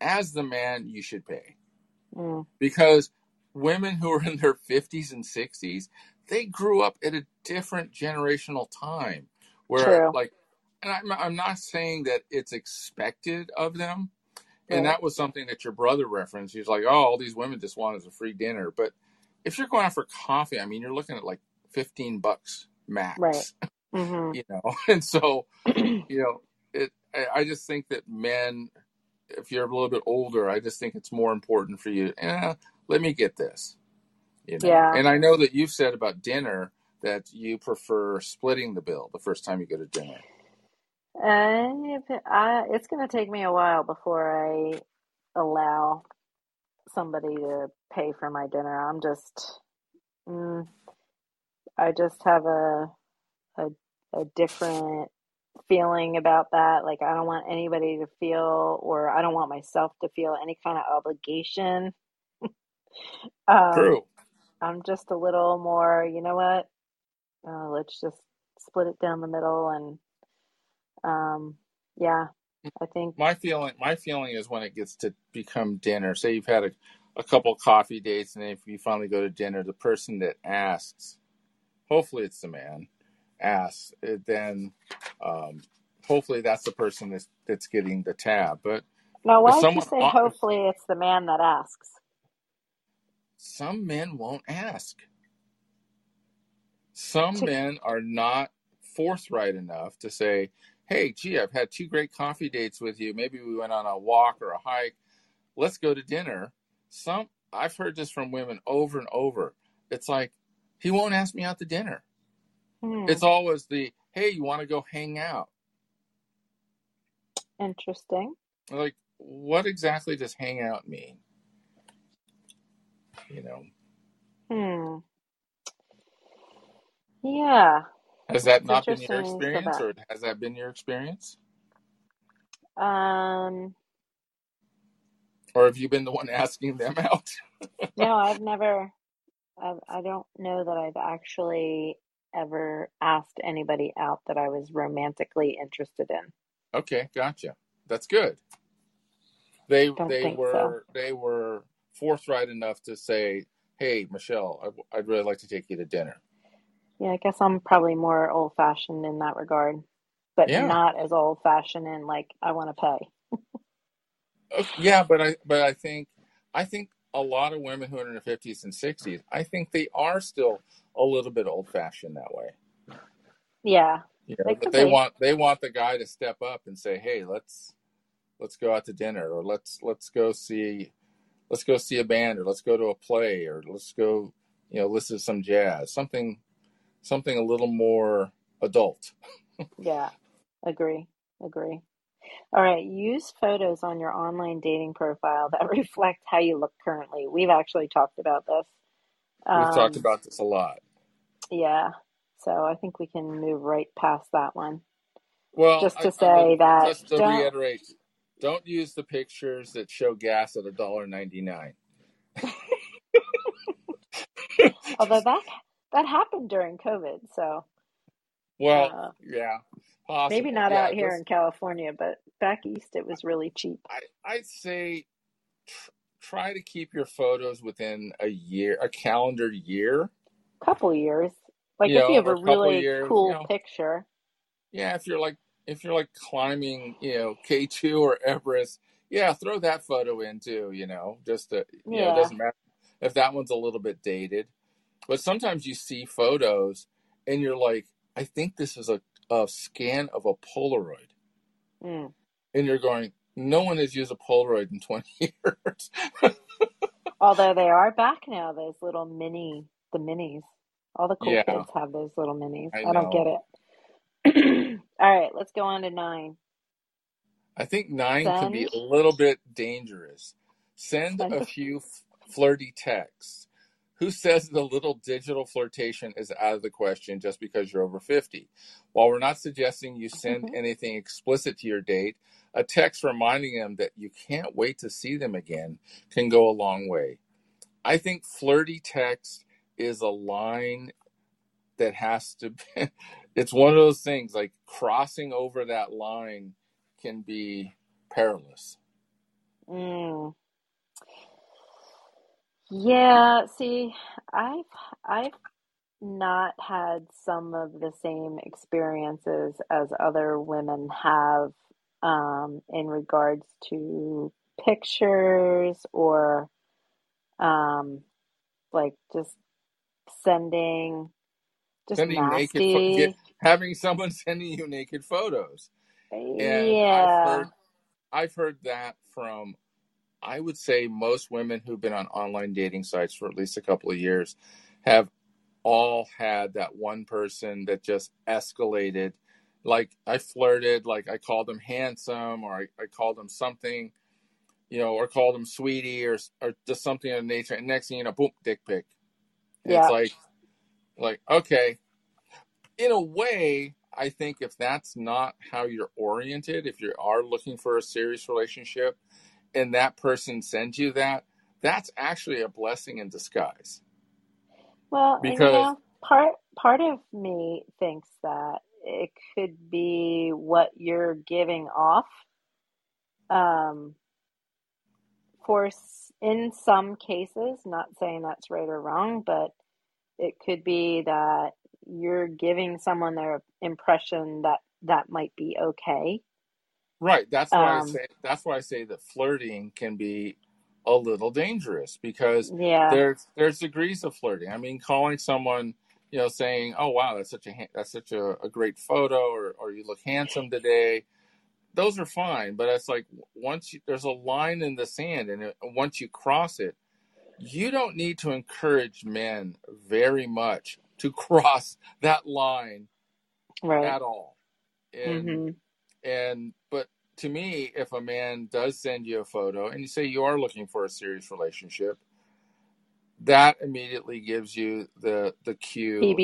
as the man, you should pay Mm, because women who are in their 50s and 60s, they grew up at a different generational time where, true. like, and I'm, I'm not saying that it's expected of them, and that was something that your brother referenced. He's like, "Oh, all these women just want is a free dinner." But if you're going out for coffee, I mean, you're looking at like fifteen bucks Right. max, hmm you know. And so, you know, it. I, I just think that men, if you're a little bit older, I just think it's more important for you. Eh, let me get this, you know. Yeah. And I know that you've said about dinner that you prefer splitting the bill the first time you go to dinner. If- I, it's going to take me a while before I allow somebody to pay for my dinner. I'm just, mm, I just have a, a a different feeling about that. Like I don't want anybody to feel, or I don't want myself to feel any kind of obligation. Um, True. I'm just a little more, you know what? Uh, let's just split it down the middle and um, yeah, I think My feeling, my feeling is when it gets to become dinner. Say you've had a, a couple coffee dates, and if you finally go to dinner, the person that asks, hopefully it's the man, asks, eh, then um, hopefully that's the person that's that's getting the tab. But now why'd you say hopefully it's the man that asks? some men won't ask. Some men are not forthright enough to say, "Hey, gee, I've had two great coffee dates with you. Maybe we went on a walk or a hike. Let's go to dinner." Some I've heard this from women over and over. It's like he won't ask me out to dinner. Hmm. It's always the hey, you want to go hang out? Interesting. Like, what exactly does hang out mean? You know, Hmm. Yeah. Has that not been your experience, or has that been your experience, Um, or have you been the one asking them out? no, I've never, I've, I don't know that I've actually ever asked anybody out that I was romantically interested in. Okay, gotcha. That's good. They Don't they think so. were they were forthright enough to say, "Hey, Michele, I, I'd really like to take you to dinner." Yeah, I guess I'm probably more old fashioned in that regard, but Yeah, not as old fashioned in like I want to pay. Yeah, but I but I think I think a lot of women who are in their fifties and sixties, I think they are still a little bit old fashioned that way. Yeah, You they know, could they want they want the guy to step up and say, "Hey, let's let's go out to dinner, or let's let's go see let's go see a band, or let's go to a play, or let's go you know listen to some jazz, something something a little more adult." Yeah, agree, agree. All right, use photos on your online dating profile that reflect how you look currently. We've actually talked about this. We've talked Um, about this a lot. yeah, so I think we can move right past that one. Well, Just to I say would that just to don't, reiterate, don't use the pictures that show gas at a dollar ninety nine. although that that happened during COVID, so Well, uh, yeah, maybe not Yeah, out here in California, but back east it was really cheap. I I'd say tr- try to keep your photos within a year, a calendar year. Couple years. Like You if you have a really years. You cool know, picture, yeah. If you're like if you're like climbing, you know, K two or Everest, yeah, throw that photo in too. You know, just to, you know, it doesn't matter if that one's a little bit dated. But sometimes you see photos and you're like, I think this is a, a scan of a Polaroid. mm. And you're going, no one has used a Polaroid in 20 years. Although they are back now, those little mini, the minis. All the cool yeah, kids have those little minis. I I don't get it. All right, let's go on to nine. I think nine can be a little bit dangerous. Send send a a, few f- flirty texts. Who says the little digital flirtation is out of the question just because you're over 50? While we're not suggesting you send anything explicit to your date, a text reminding them that you can't wait to see them again can go a long way. I think flirty text is a line that has to be, it's one of those things like crossing over that line can be perilous. mm. Yeah, see, I've I've not had some of the same experiences as other women have um, in regards to pictures or um, like just sending just Sending naked, pho- get, nasty. having someone sending you naked photos. And I've Yeah. heard, I've heard that from, I would say most women who've been on online dating sites for at least a couple of years have all had that one person that just escalated. Like I flirted, like I called them handsome or I, I called them something, you know, or called them sweetie or, or just something of nature. And next thing you know, boom, dick pic. And it's like, like, okay, in a way, I think if that's not how you're oriented, if you are looking for a serious relationship and that person sends you that, that's actually a blessing in disguise. Well, and you Because, know, part part of me thinks that it could be what you're giving off. Um, for in some cases, not saying that's right or wrong, but it could be that you're giving someone their impression that that might be okay. Right, that's why I Um, say that's why I say that flirting can be a little dangerous because yeah, there's there's degrees of flirting. I mean, calling someone, you know, saying, "Oh wow, that's such a ha- that's such a, a great photo," or or you look handsome today. Those are fine, but it's like once you, there's a line in the sand, and it, once you cross it, you don't need to encourage men very much to cross that line Right. at all. And hmm and but to me, if a man does send you a photo and you say you are looking for a serious relationship, that immediately gives you the the cue. of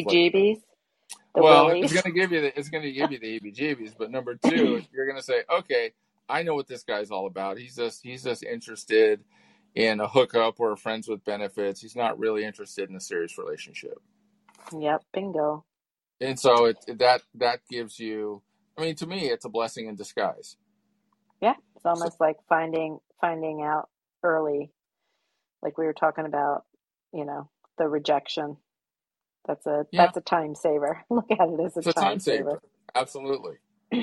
like, well, willies. it's gonna give you the it's gonna give you the heebie-jeebies. But number two, you're gonna say, okay, I know what this guy's all about. He's just he's just interested in a hookup or friends with benefits. He's not really interested in a serious relationship. Yep. Bingo. And so it that that gives you. I mean, to me, it's a blessing in disguise. Yeah. It's So almost like finding finding out early, like we were talking about. You know, the rejection. That's a yeah, that's a time saver. Look at it as a it's a time time saver. saver. Absolutely.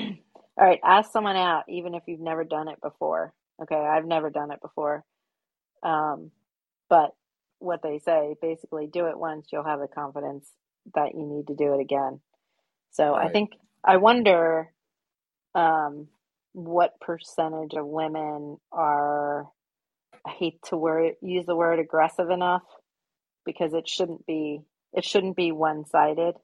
All right, ask someone out, even if you've never done it before. Okay, I've never done it before. Um, but what they say, basically, do it once, you'll have the confidence that you need to do it again. So I think, I wonder um, what percentage of women are, I hate to word, use the word aggressive enough because it shouldn't be, it shouldn't be one-sided.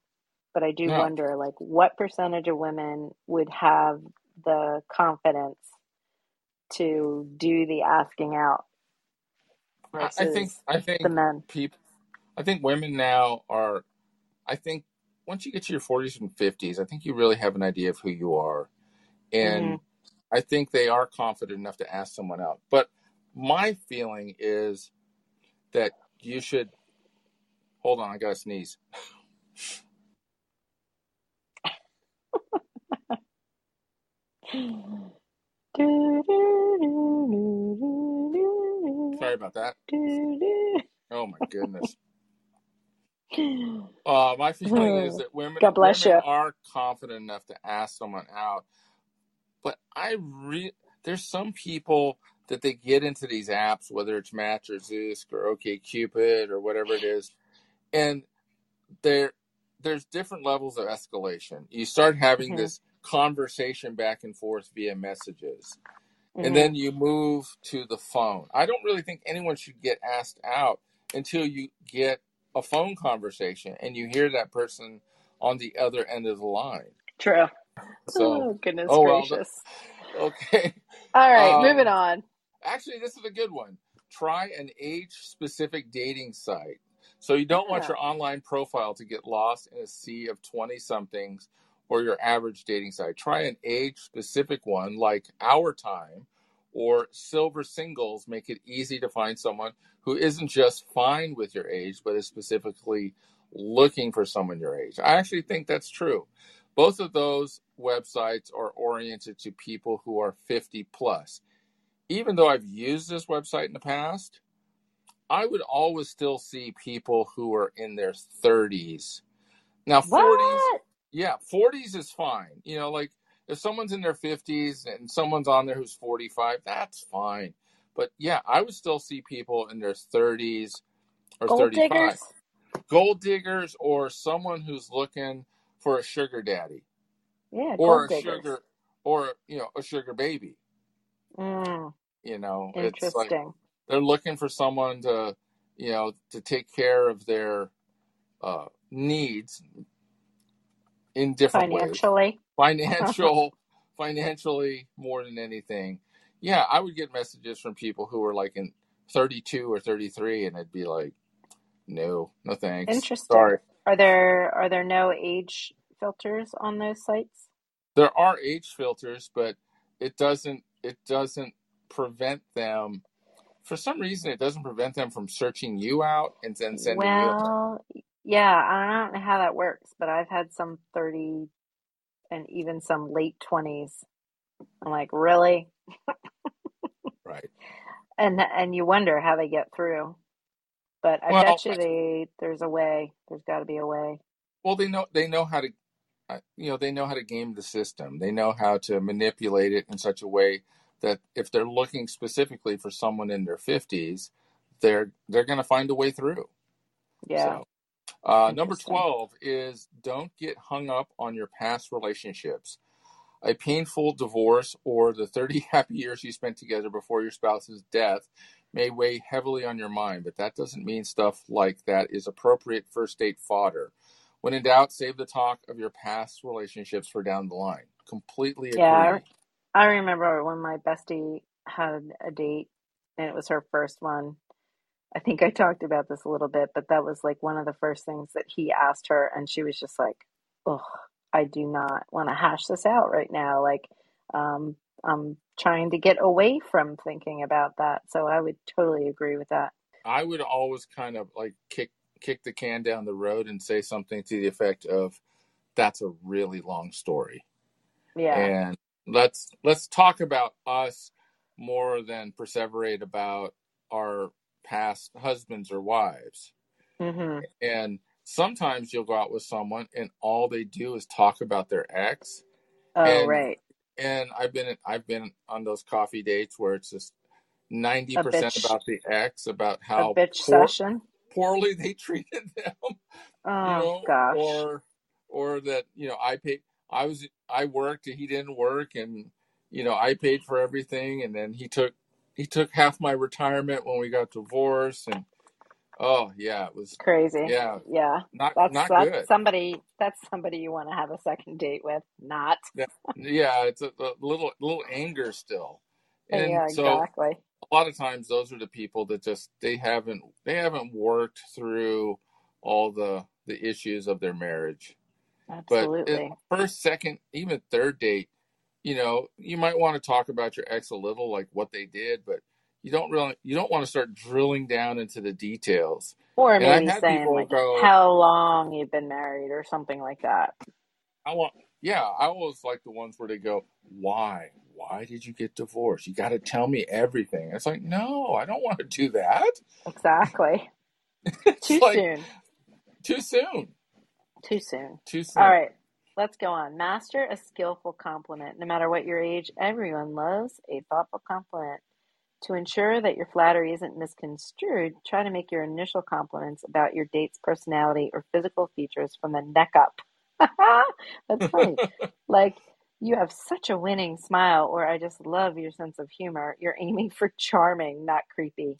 But I do No. wonder, like, what percentage of women would have the confidence to do the asking out I, I think the men? people. I think women now are. I think once you get to your 40s and 50s, I think you really have an idea of who you are, and hmm I think they are confident enough to ask someone out. But my feeling is that you should hold on. I got to sneeze. Sorry about that. Oh my goodness. Uh, my feeling is that women God bless women you. are confident enough to ask someone out, but I re- there's some people that they get into these apps, whether it's Match or Zoosk or OK Cupid or whatever it is, and there there's different levels of escalation. You start having hmm this conversation back and forth via messages, and hmm then you move to the phone. I don't really think anyone should get asked out until you get a phone conversation and you hear that person on the other end of the line. True. So, Oh, goodness oh well, gracious. okay. All right, moving Um, on. actually, this is a good one. Try an age-specific dating site. So you don't want Yeah. your online profile to get lost in a sea of 20-somethings or your average dating site. Try an age-specific one like Our Time or Silver Singles. Make it easy to find someone who isn't just fine with your age, but is specifically looking for someone your age. I actually think that's true. Both of those websites are oriented to people who are 50 plus. Even though I've used this website in the past, I would always still see people who are in their 30s. Now, 40s, yeah, 40s is fine. You know, like if someone's in their 50s and someone's on there who's 45, that's fine. But yeah, I would still see people in their 30s or Gold 35. diggers? Gold diggers or someone who's looking for a sugar daddy Yeah, or a diggers. sugar or you know, a sugar baby. Mm, You know, it's like interesting. they're looking for someone to, you know, to take care of their uh, needs in different ways. Financial, financially more than anything. Yeah, I would get messages from people who were like in 32 or 33, and it'd be like, no, no thanks. Interesting. Sorry. Are there are there no age filters on those sites? There are age filters, but it doesn't it doesn't prevent them. For some reason, it doesn't prevent them from searching you out and then sending you. Well, yeah, I don't know how that works, but I've had some 30 and even some late 20s. I'm like, really? right. And and you wonder how they get through. But I Well, bet you they there's a way. There's got to be a way. well, they know they know how to, uh, you know, they know how to game the system. They know how to manipulate it in such a way that if they're looking specifically for someone in their fifties, they're they're going to find a way through. Yeah, So, uh, number 12 is don't get hung up on your past relationships. A painful divorce or the 30 happy years you spent together before your spouse's death may weigh heavily on your mind, but that doesn't mean stuff like that is appropriate first date fodder. When in doubt, save the talk of your past relationships for down the line. Completely agree. Yeah, I remember when my bestie had a date and it was her first one. I think I talked about this a little bit, but that was like one of the first things that he asked her, and she was just like, "Oh, I do not want to hash this out right now." Like, um, I'm trying to get away from thinking about that. So I would totally agree with that. I would always kind of like kick kick the can down the road and say something to the effect of, "That's a really long story." Yeah. And let's let's talk about us more than perseverate about our past husbands or wives. hmm And sometimes you'll go out with someone and all they do is talk about their ex. Oh, And right. and I've been I've been on those coffee dates where it's just ninety percent about the ex, about how bitch poor session. poorly they treated them, you Oh know, gosh, or or that you know I paid I was I worked and he didn't work and you know I paid for everything and then he took he took half my retirement when we got divorced and oh yeah it was crazy. yeah Yeah, not that's not that's good somebody that's somebody you want to have a second date with. Not. yeah, yeah it's a, a little little anger still and Yeah, so exactly. a lot of times those are the people that just they haven't they haven't worked through all the the issues of their marriage but Absolutely. first second even third date you know you might want to talk about your ex a little like what they did but you don't really you don't want to start drilling down into the details Or and maybe saying like go how long you've been married or something like that. i want yeah i always like the ones where they go why why did you get divorced you got to tell me everything it's like no i don't want to do that Exactly. Too like soon. too soon Too soon. too soon right. Let's go on. Master a skillful compliment. No matter what your age, everyone loves a thoughtful compliment. To ensure that your flattery isn't misconstrued, try to make your initial compliments about your date's personality or physical features from the neck up. That's funny. Like, you have such a winning smile, or I just love your sense of humor. You're aiming for charming, not creepy.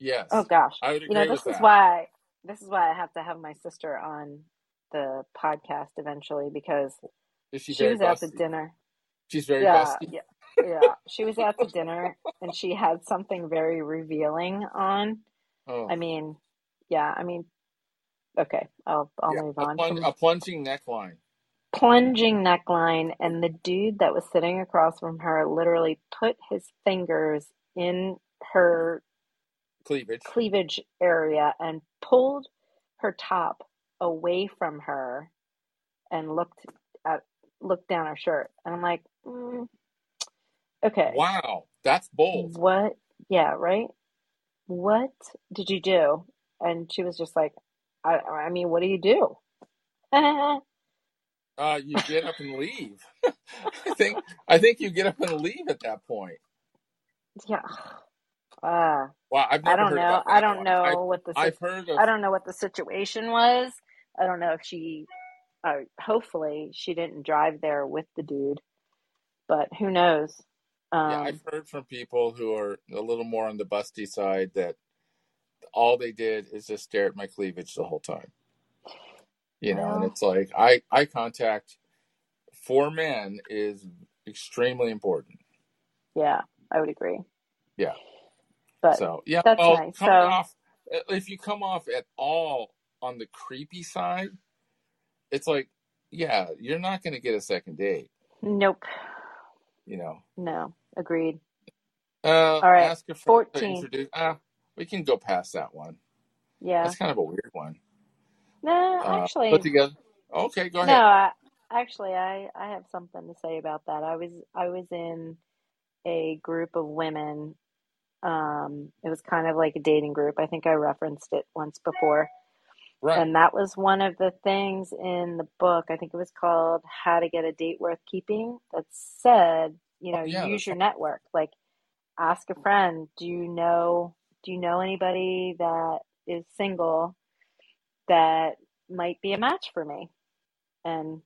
yes Oh gosh. i would You know, this with is that why this is why I have to have my sister on the podcast eventually because she she was out to busty dinner. she's very Yeah, busty yeah, yeah. She was out to dinner and she had something very revealing on. oh I mean, yeah, I mean, okay, I'll I'll yeah move a, on plung, from a plunging neckline plunging neckline and the dude that was sitting across from her literally put his fingers in her cleavage cleavage area and pulled her top away from her and looked at looked down her shirt. And i'm like mm, okay. Wow that's bold. What yeah right? What did you do? And she was just like i i mean what do you do? Uh you get up and leave. I think i think you get up and leave at that point. Yeah. Uh, wow i've i don't heard know. i don't one i know what the sit- i've heard of i don't know what the situation was i don't know if she uh, hopefully she didn't drive there with the dude but who knows? Yeah um i've heard from people who are a little more on the busty side that all they did is just stare at my cleavage the whole time. You know and it's like eye eye contact for men is extremely important. Yeah i would agree. Yeah. But so yeah that's well nice. so off if you come off at all on the creepy side it's like yeah you're not going to get a second date. Nope. You know? No. Agreed. Uh all right. ask a friend 14 introduce ah we can go past that one. Yeah. That's kind of a weird one. No uh actually put together okay go no ahead. I, actually i i have something to say about that. I was i was in a group of women um it was kind of like a dating group. I think i referenced it once before right. And that was one of the things in the book i think it was called how to get a date worth keeping that said you oh know yeah use your network. Like ask a friend do you know do you know anybody that is single that might be a match for me? And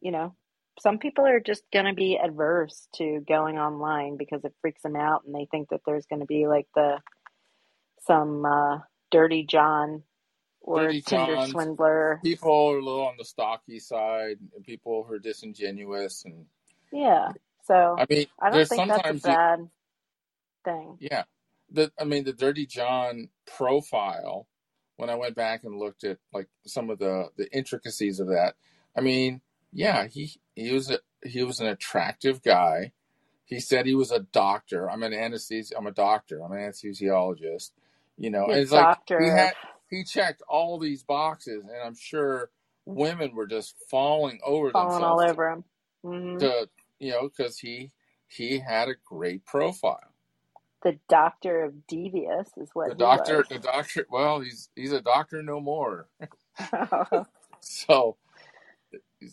you know some people are just going to be adverse to going online because it freaks them out and they think that there's going to be like the some uh, dirty john or Dirty Tinder swindler. People are a little on the stocky side, and people who are disingenuous, and Yeah. So I mean, I don't think that's a sometimes you, bad thing. yeah, the I mean the Dirty John profile. When I went back and looked at like some of the the intricacies of that, I mean, yeah, he he was a, he was an attractive guy. He said he was a doctor. I'm an anesthesi. I'm a doctor. I'm an anesthesiologist. You know, and He's it's like doctor he of had he checked all these boxes, and I'm sure women were just falling over falling all over him. hmm to you know because he he had a great profile. The doctor of devious is what The he doctor, was. the doctor. Well, he's he's a doctor no more. So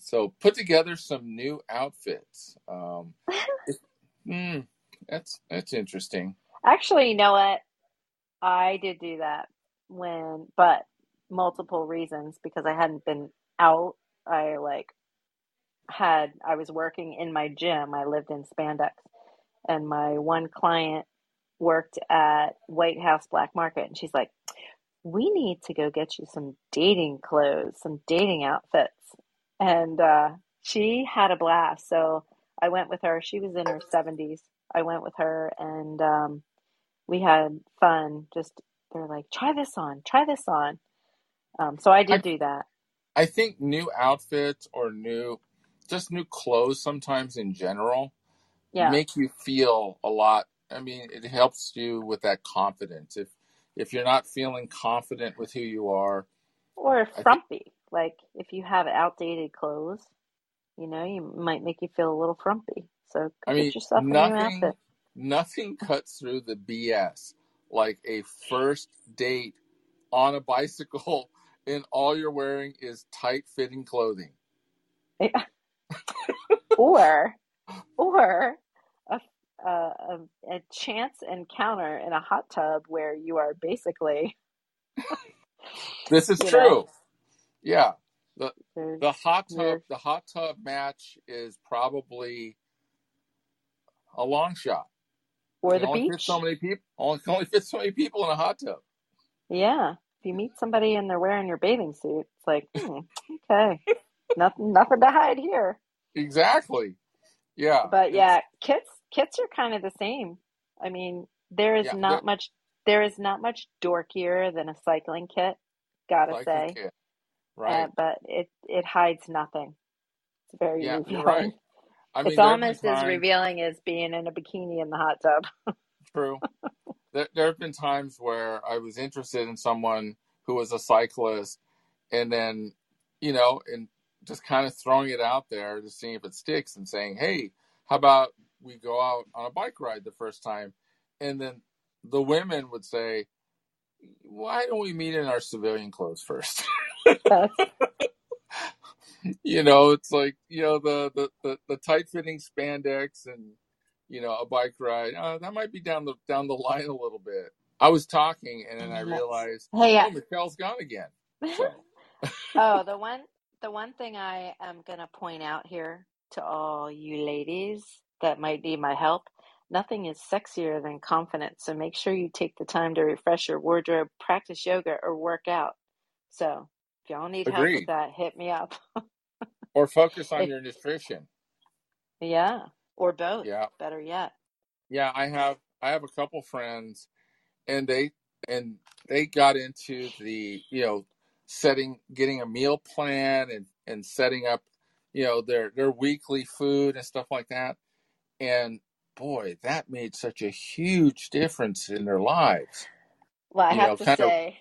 so put together some new outfits. Um, hmm, that's that's interesting. Actually, you know what? I did do that when, but multiple reasons because I hadn't been out. I like had, I was working in my gym. I lived in spandex, and my one client worked at White House Black Market, and she's like, "We need to go get you some dating clothes, some dating outfits." And uh, she had a blast. So I went with her. She was in her 70s. I went with her, and um, we had fun. Just they're like, try this on, try this on. Um, so I I did do that. I think new outfits or new just new clothes sometimes in general Yeah. make you feel a lot. I mean, it helps you with that confidence. If if you're not feeling confident with who you are, Or I frumpy. Like if you have outdated clothes, you know, you might make you feel a little frumpy. So I mean get yourself a new nothing outfit. nothing cuts through the BS like a first date on a bicycle and all you're wearing is tight fitting clothing. Yeah. Or, or a, a, a, chance encounter in a hot tub where you are basically, This is you know, true. Yeah. The there's the hot tub the hot tub match is probably a long shot. Or the only fit so beach. many people only only fit so many people in a hot tub. Yeah. If you meet somebody and they're wearing your bathing suit, it's like, hmm, okay, nothing, nothing to hide here. Exactly. Yeah. But yeah, kits, kits are kind of the same. I mean, there is yeah, not much, there is not much dorkier than a cycling kit, gotta cycling say. kit. Uh, Right. but it, it hides nothing. It's very Yeah, you're right. I It's mean been almost as revealing as being in a bikini in the hot tub. true. There, there have been times where I was interested in someone who was a cyclist, and then, you know, and just kind of throwing it out there to see if it sticks and saying, hey, how about we go out on a bike ride the first time? And then the women would say, why don't we meet in our civilian clothes first? That's, you know, it's like, you know, the, the, the, the tight fitting spandex and, you know, a bike ride. Uh, that might be down the down the line a little bit. I was talking and then I realized, Hey, oh, Michele's gone again. So oh, the one the one thing I am gonna point out here to all you ladies that might need my help, nothing is sexier than confidence. So make sure you take the time to refresh your wardrobe, practice yoga, or work out. So if y'all need help with that, hit me up. Or focus on your nutrition. yeah, or both, Yeah. better yet. Yeah, I have I have a couple friends and they and they got into the, you know, setting getting a meal plan and and setting up, you know, their their weekly food and stuff like that. And boy, that made such a huge difference in their lives. Well, I You have know, to kind of say,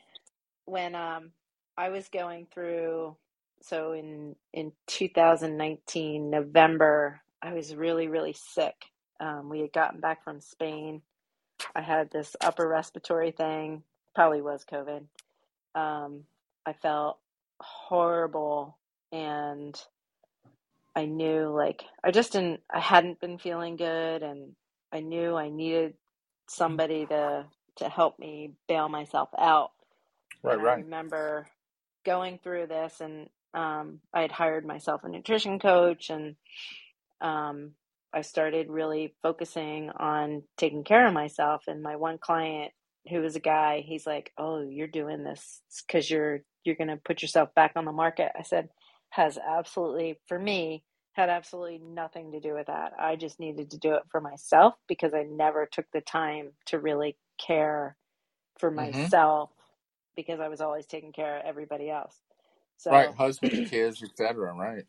when um I was going through, so in in 2019 November, I was really really sick. Um, we had gotten back from Spain. I had this upper respiratory thing, probably was COVID. Um, I felt horrible, and I knew like I just didn't. I hadn't been feeling good, and I knew I needed somebody to to help me bail myself out. right, And I remember going through this, and um, I had hired myself a nutrition coach, and um, I started really focusing on taking care of myself. And my one client who was a guy. He's like, "Oh, you're doing this because you're you're going to put yourself back on the market." I said, "Has absolutely for me had absolutely nothing to do with that. I just needed to do it for myself because I never took the time to really care for Mm-hmm. myself because I was always taking care of everybody else." So, Right, husband, kids, etc. Right,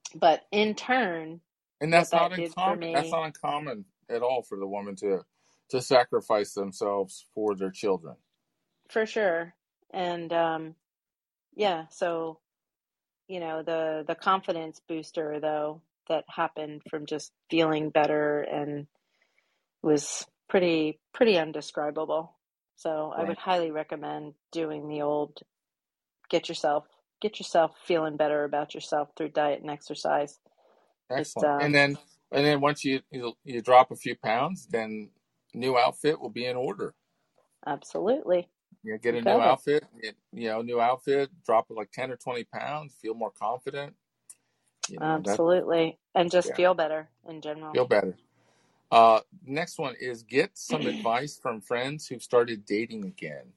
but in turn, and that's not that uncommon. That's not uncommon at all for the woman to to sacrifice themselves for their children. for sure, and um, yeah, so you know the the confidence booster though that happened from just feeling better and was pretty pretty undescribable. So I would highly recommend doing the old get yourself get yourself feeling better about yourself through diet and exercise. Excellent. And um then and then once you you, you drop a few pounds, then new outfit will be in order. absolutely You get you a new it. outfit, you, you know, new outfit, drop it like ten or twenty pounds, feel more confident. You know. Absolutely. And just Yeah, feel better in general. feel better. Uh, next one is get some advice from friends who've started dating again.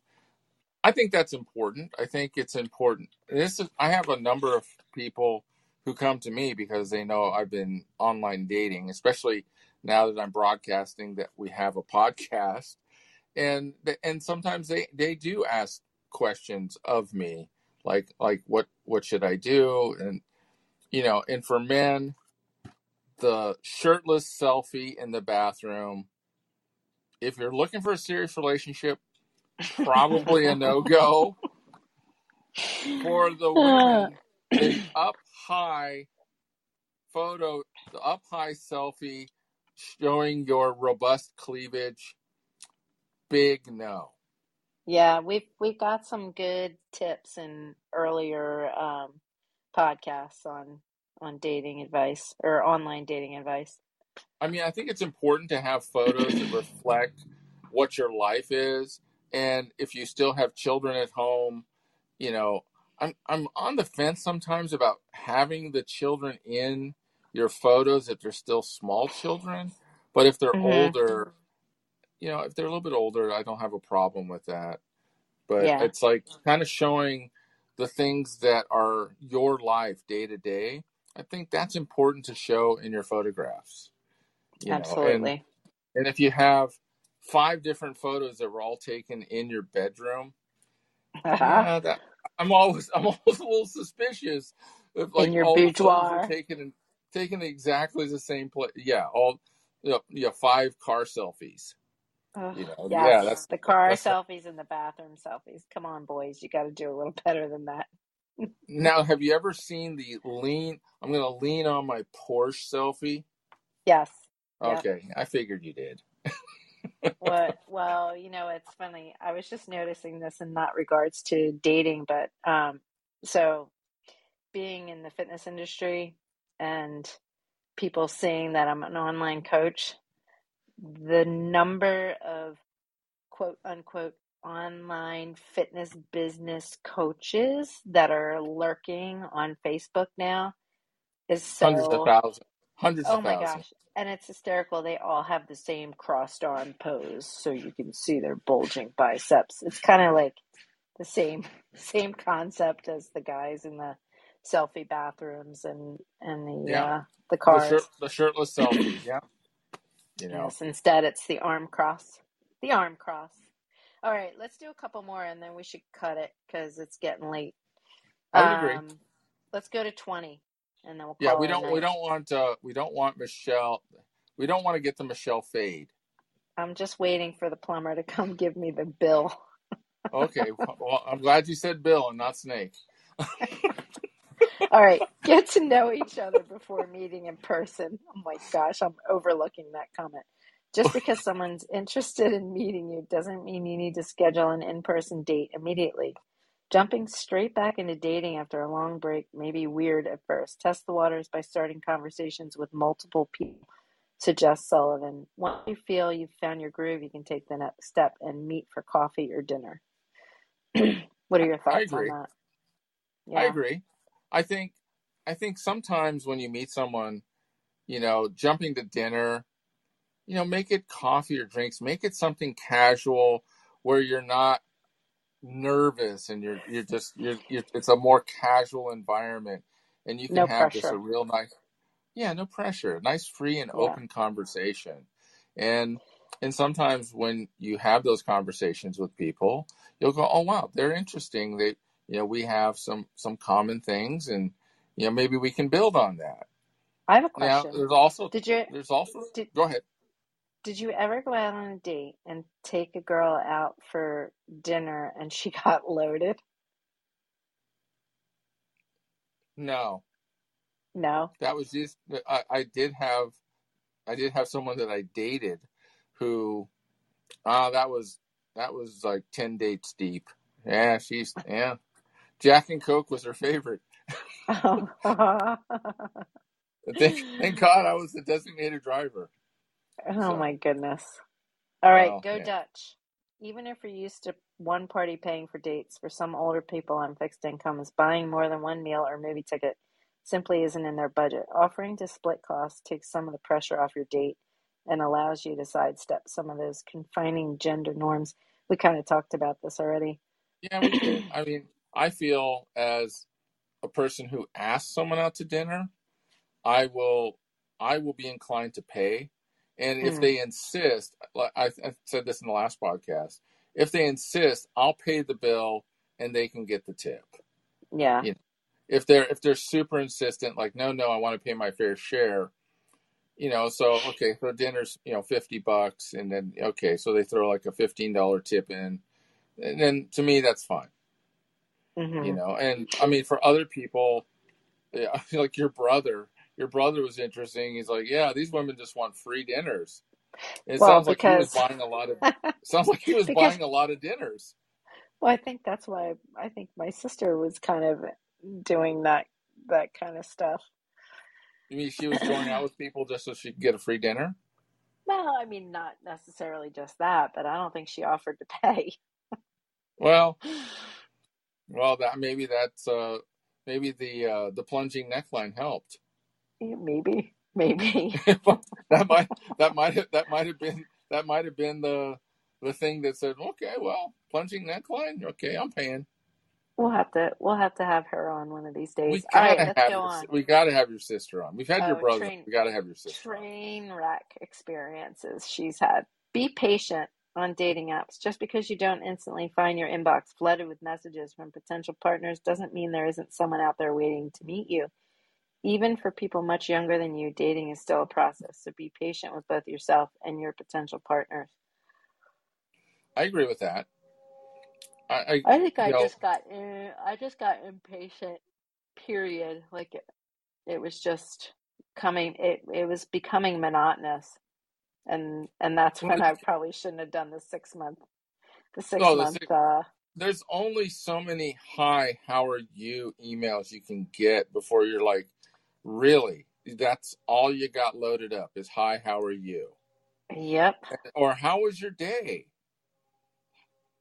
I think that's important. I think it's important. This is I have a number of people who come to me because they know I've been online dating, especially now that I'm broadcasting that we have a podcast. And and sometimes they they do ask questions of me like like what what should I do and you know, and for men, the shirtless selfie in the bathroom, if you're looking for a serious relationship, probably a no-go. For the Uh, women, the up high photo, the up high selfie showing your robust cleavage, big no. yeah, we've we've got some good tips in earlier um, podcasts on on dating advice or online dating advice. I mean, I think it's important to have photos that reflect what your life is, and if you still have children at home, you know, I'm I'm on the fence sometimes about having the children in your photos if they're still small children, but if they're hmm older, you know, if they're a little bit older, I don't have a problem with that. But Yeah, it's like kind of showing the things that are your life day to day. I think that's important to show in your photographs, you know. And absolutely. and if you have five different photos that were all taken in your bedroom, uh-huh. yeah, that I'm always I'm always a little suspicious if In like your all the photos are boudoir. taken in taken exactly the same place. Yeah, all you know, yeah, five car selfies. You know, yes, yeah, that's the car that's selfies and the bathroom selfies. Come on, boys, you got to do a little better than that. now. Have you ever seen the lean? I'm gonna lean on my Porsche selfie. Yes. Yep. Okay, I figured you did. What? Well, you know, it's funny. I was just noticing this in not regards to dating, but um, so being in the fitness industry and people seeing that I'm an online coach, the number of quote unquote online fitness business coaches that are lurking on Facebook now is Hundreds of so thousands. Hundreds Oh of my thousands. gosh. And it's hysterical. They all have the same crossed arm pose so you can see their bulging biceps. It's kind of like the same same concept as the guys in the selfie bathrooms and and the Yeah, uh the the shirt, cars. the shirtless selfies. Yeah, you know, Yes, instead it's the arm cross. The arm cross. All right, let's do a couple more and then we should cut it cuz it's getting late. I would agree. Um let's go to 20 and then we'll Yeah, we don't we don't want uh we don't want Michele. We don't want to get the Michele fade. I'm just waiting for the plumber to come give me the bill. Okay, well, I'm glad you said Bill and not Snake. All right, get to know each other before meeting in person. Oh my gosh, I'm overlooking that comment. Just because someone's interested in meeting you doesn't mean you need to schedule an in person date immediately. Jumping straight back into dating after a long break may be weird at first. Test the waters by starting conversations with multiple people, suggests Sullivan. Once you feel you've found your groove, you can take the next step and meet for coffee or dinner. what are your I thoughts on that? I Yeah. agree. I think I think sometimes when you meet someone, you know, jumping to dinner, you know, make it coffee or drinks, make it something casual where you're not nervous and you're you're just you're, you're it's a more casual environment and you can No have just a real nice yeah no pressure nice free and Yeah. open conversation. And and sometimes when you have those conversations with people you'll go oh wow they're interesting. They you know we have some some common things and you know maybe we can build on that. I have a now question. there's also Did you there's also did go ahead did you ever go out on a date and take a girl out for dinner and she got loaded? no. No. that was just I, I did have I did have someone that I dated who ah that was that was like 10 dates deep. Yeah she's yeah. Jack and Coke was her favorite. Thank, thank God I was the designated driver oh so my goodness. All right, well go yeah Dutch. Even if you're used to one party paying for dates, for some older people on fixed incomes, buying more than one meal or movie ticket simply isn't in their budget. Offering to split costs takes some of the pressure off your date and allows you to sidestep some of those confining gender norms. We kind of talked about this already. yeah we did I mean I feel as a person who asks someone out to dinner I will I will be inclined to pay. And if Mm, they insist, like I, I said this in the last podcast, if they insist, I'll pay the bill and they can get the tip. yeah. You know, if they're if they're super insistent, like no, no, I want to pay my fair share. You know, so okay, so dinner's you know fifty bucks, and then okay, so they throw like a fifteen dollar tip in, and then to me that's fine. You hmm know, and I mean for other people, yeah, I feel like your brother. Your brother was interesting. He's like, yeah, these women just want free dinners. It Well, sounds like he was buying a lot of. Sounds like he was because buying a lot of dinners. well, I think that's why I think my sister was kind of doing that that kind of stuff. You mean she was going out with people just so she could get a free dinner? Well, I mean, not necessarily just that, but I don't think she offered to pay. Well, well, that maybe that's uh maybe the uh the plunging neckline helped. Yeah, Maybe, maybe. that might that might have that might have been that might have been the the thing that said, okay, well, plunging neckline, okay, I'm paying. We'll have to we'll have to have her on one of these We days. All right, gotta let's have go your on. we gotta have your sister on. We've had your Oh, brother. train We gotta have your sister train wreck experiences she's had. Be patient on dating apps. Just because you don't instantly find your inbox flooded with messages from potential partners doesn't mean there isn't someone out there waiting to meet you. Even for people much younger than you, dating is still a process. So be patient with both yourself and your potential partners. I agree with that. I, I I think I know, just got uh, I just got impatient. Period. Like it, it was just coming. It it was becoming monotonous, and and that's when I probably shouldn't have done the six month the six no, the month. six, Uh, there's only so many hi, how are you emails you can get before you're like, really? That's all you got loaded up is hi, how are you? yep. Or how was your day?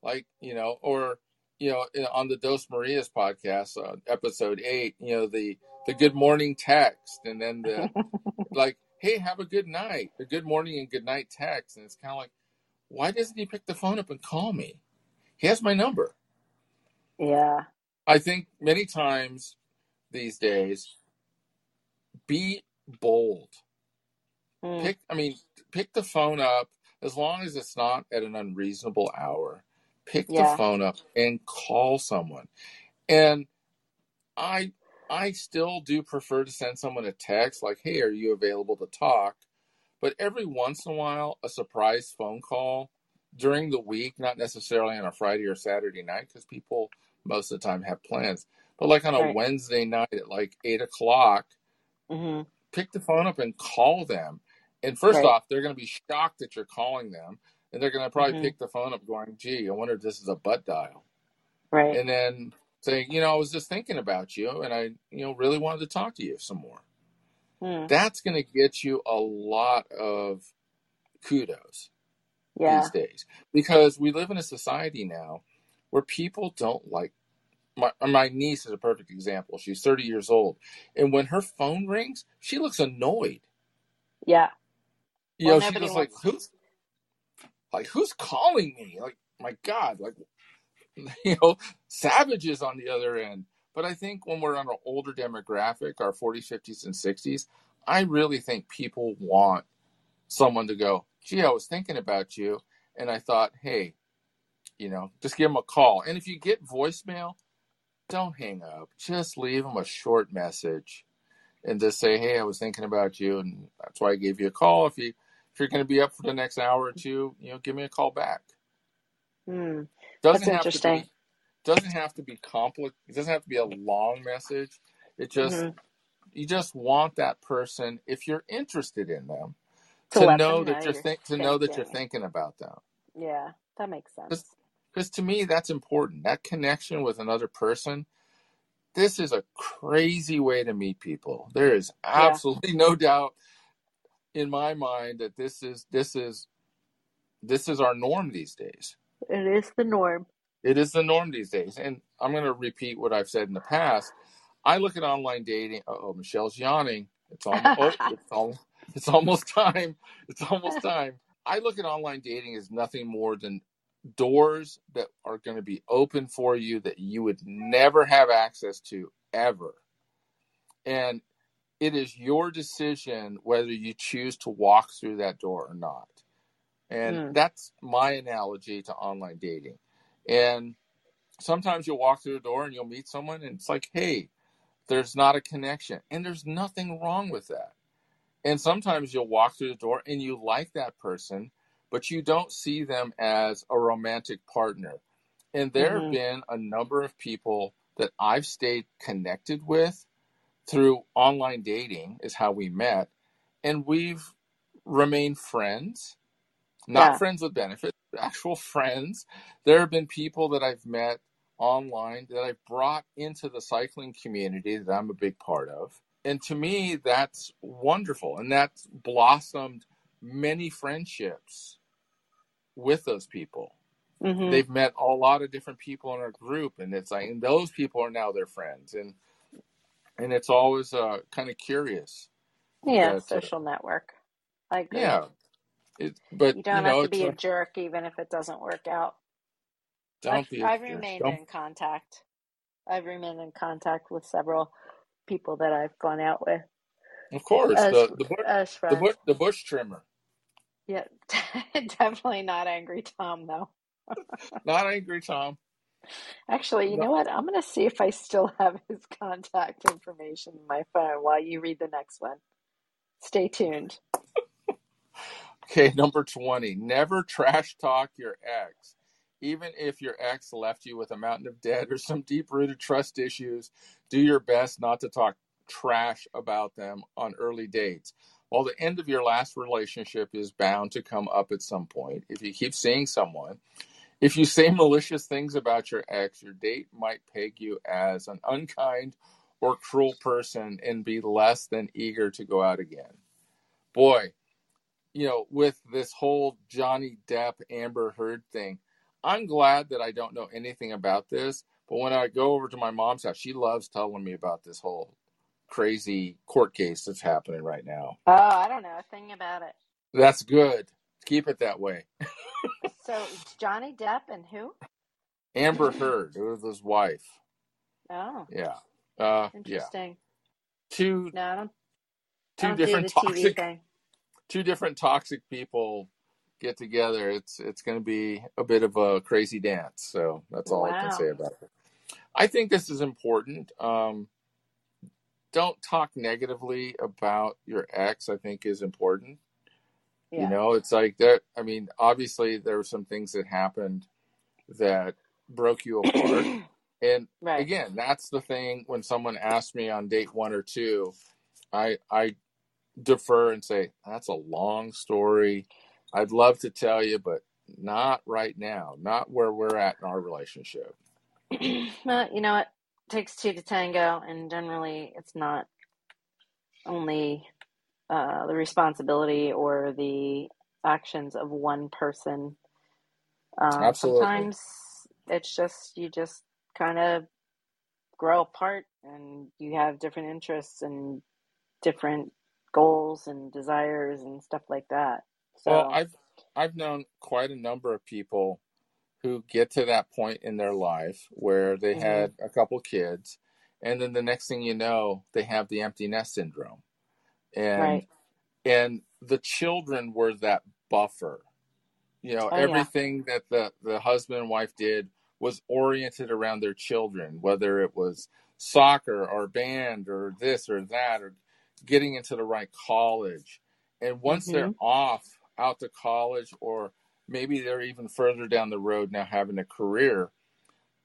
Like, you know, or, you know, on the Dos Marias podcast, uh, episode eight, you know, the, the good morning text and then the, like, hey, have a good night, the good morning and good night text. And it's kind of like, why doesn't he pick the phone up and call me? He has my number. yeah. I think many times these days, be bold. Mm, Pick, I mean, pick the phone up as long as it's not at an unreasonable hour. Pick the phone up and call someone. And I, I still do prefer to send someone a text like, "Hey, are you available to talk?" But every once in a while, a surprise phone call during the week, not necessarily on a Friday or Saturday night, because people most of the time have plans. But like on a Right. Wednesday night at like eight o'clock, hmm pick the phone up and call them. And first Right. off, they're going to be shocked that you're calling them. And they're going to probably hmm pick the phone up going, gee, I wonder if this is a butt dial. Right. And then say, you know, I was just thinking about you and I, you know, really wanted to talk to you some more. Mm, That's going to get you a lot of kudos yeah. these days because we live in a society now where people don't like my, my niece is a perfect example. She's 30 years old. And when her phone rings, she looks annoyed. Yeah. You Well, know, she's just like, who's like who's calling me? Like my God, like you know, savages on the other end. But I think when we're on an older demographic, our 40s, 50s, and 60s, I really think people want someone to go, gee, I was thinking about you. And I thought, hey, you know, just give them a call. And if you get voicemail, don't hang up. Just leave them a short message and just say, hey, I was thinking about you. And that's why I gave you a call. If you, if you're going to be up for the next hour or two, you know, give me a call back. Hmm. Doesn't That's have to be doesn't have to be compli It doesn't have to be a long message. It just hmm you just want that person if you're interested in them To to know that you're think to know that you're thinking. thinking about them. Yeah, that makes sense. Because to me that's important. That connection with another person. This is a crazy way to meet people. There is Yeah. absolutely no doubt in my mind that this is this is this is our norm these days. It is the norm. It is the norm these days. And I'm going to repeat what I've said in the past. I look at online dating. Oh, Michele's yawning. It's almost. Oh, it's almost. It's almost time. It's almost time. I look at online dating as nothing more than doors that are going to be open for you that you would never have access to ever. And it is your decision whether you choose to walk through that door or not. And Mm. that's my analogy to online dating. And sometimes you'll walk through a door and you'll meet someone and it's like, hey, there's not a connection. And there's nothing wrong with that. And sometimes you'll walk through the door and you like that person, but you don't see them as a romantic partner. And there have hmm been a number of people that I've stayed connected with through online dating, is how we met. And we've remained friends, not Yeah. friends with benefits, actual friends. There have been people that I've met online that I've brought into the cycling community that I'm a big part of. And to me, that's wonderful. And that's blossomed many friendships with those people. hmm They've met a lot of different people in our group, and it's like, and those people are now their friends. And and it's always uh, kind of curious Yeah, that, uh, social network. I agree. yeah, it, but You you don't know, have to be a a, jerk even if it doesn't work out. don't I've be a I've jerk. remained Don't, in contact. I've remained in contact with several people that I've gone out with of course, as the the bush, the bush, the bush trimmer, Yeah, definitely not angry Tom though. not angry Tom. Actually, you No. know what? I'm gonna see if I still have his contact information in my phone while you read the next one. Stay tuned. Okay, number 20. Never trash talk your ex. Even if your ex left you with a mountain of debt or some deep rooted trust issues, do your best not to talk trash about them on early dates. While the end of your last relationship is bound to come up at some point, if you keep seeing someone, if you say malicious things about your ex, your date might peg you as an unkind or cruel person and be less than eager to go out again. Boy, you know, with this whole Johnny Depp Amber Heard thing, I'm glad that I don't know anything about this. But when I go over to my mom's house, she loves telling me about this whole crazy court case that's happening right now. Oh, I don't know a thing about it. That's good. Keep it that way. So Johnny Depp and who? Amber Heard, it was his wife. Oh, Yeah. Uh, yeah. interesting. Two No, I don't. I two don't do the different TV toxic thing. two different toxic people get together. It's it's going to be a bit of a crazy dance. So that's all I can say about it. I think this is important. Um, don't talk negatively about your ex. I think is important. You know, it's like that I mean, obviously there were some things that happened that broke you apart. And Right. again, that's the thing. When someone asks me on date one or two, I I defer and say that's a long story. I'd love to tell you, but not right now. Not where we're at in our relationship. well, you know what? Takes two to tango, and generally, it's not only uh, the responsibility or the actions of one person. Um, Absolutely. sometimes it's just you just kind of grow apart, and you have different interests and different goals and desires and stuff like that. So, Well, I've I've known quite a number of people who get to that point in their life where they hmm had a couple kids, and then the next thing you know, they have the empty nest syndrome, and Right. and the children were that buffer. You know, Oh, yeah. everything that the the husband and wife did was oriented around their children, whether it was soccer or band or this or that or getting into the right college. And once hmm they're off out to college or maybe they're even further down the road now having a career,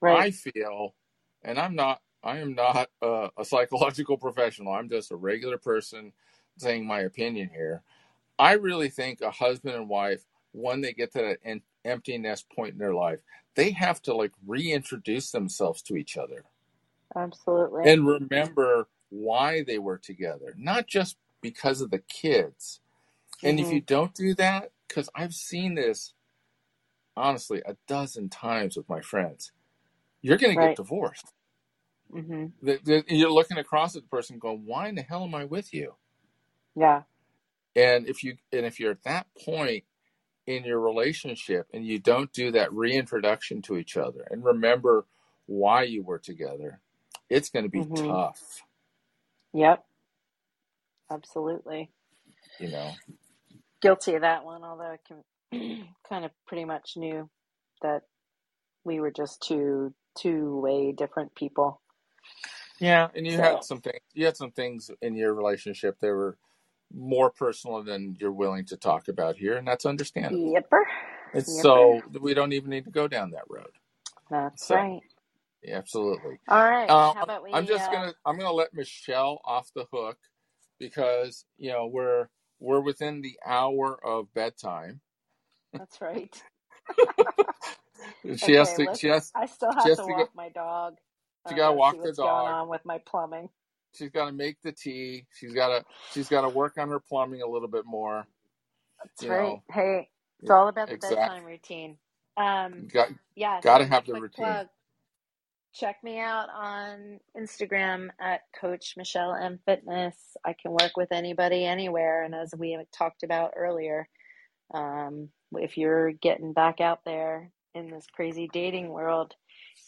Right. I feel, and I'm not, I am not a, a psychological professional. I'm just a regular person saying my opinion here. I really think a husband and wife, when they get to that en- empty nest point in their life, they have to like reintroduce themselves to each other Absolutely. and remember why they were together, not just because of the kids. And if hmm you don't do that, because I've seen this honestly a dozen times with my friends, you're going to get Right. divorced. hmm The- the- You're looking across at the person going, why in the hell am I with you? Yeah. And if you and if you're at that point in your relationship and you don't do that reintroduction to each other and remember why you were together, it's going to be hmm tough, Yep. Absolutely. you know. Guilty of that one, although I can kind of pretty much knew that we were just two two way different people. Yeah, and you So had some things. You had some things in your relationship that were more personal than you're willing to talk about here, and that's understandable. It's so we don't even need to go down that road. That's So, right. yeah, absolutely. All right. Uh, How about we I'm just uh gonna I'm gonna let Michele off the hook because you know we're we're within the hour of bedtime. That's right. She has to she has I still have to to go walk my dog. she Uh gotta see walk the dog. on with my plumbing. She's got to make the tea. She's got to she's got to work on her plumbing a little bit more. That's right. know, Hey, it's yeah, all about the exact. bedtime routine. Um Got yeah, got so to have the routine. plug. Check me out on Instagram at Coach Michele M Fitness. I can work with anybody anywhere, and as we talked about earlier, um, if you're getting back out there in this crazy dating world,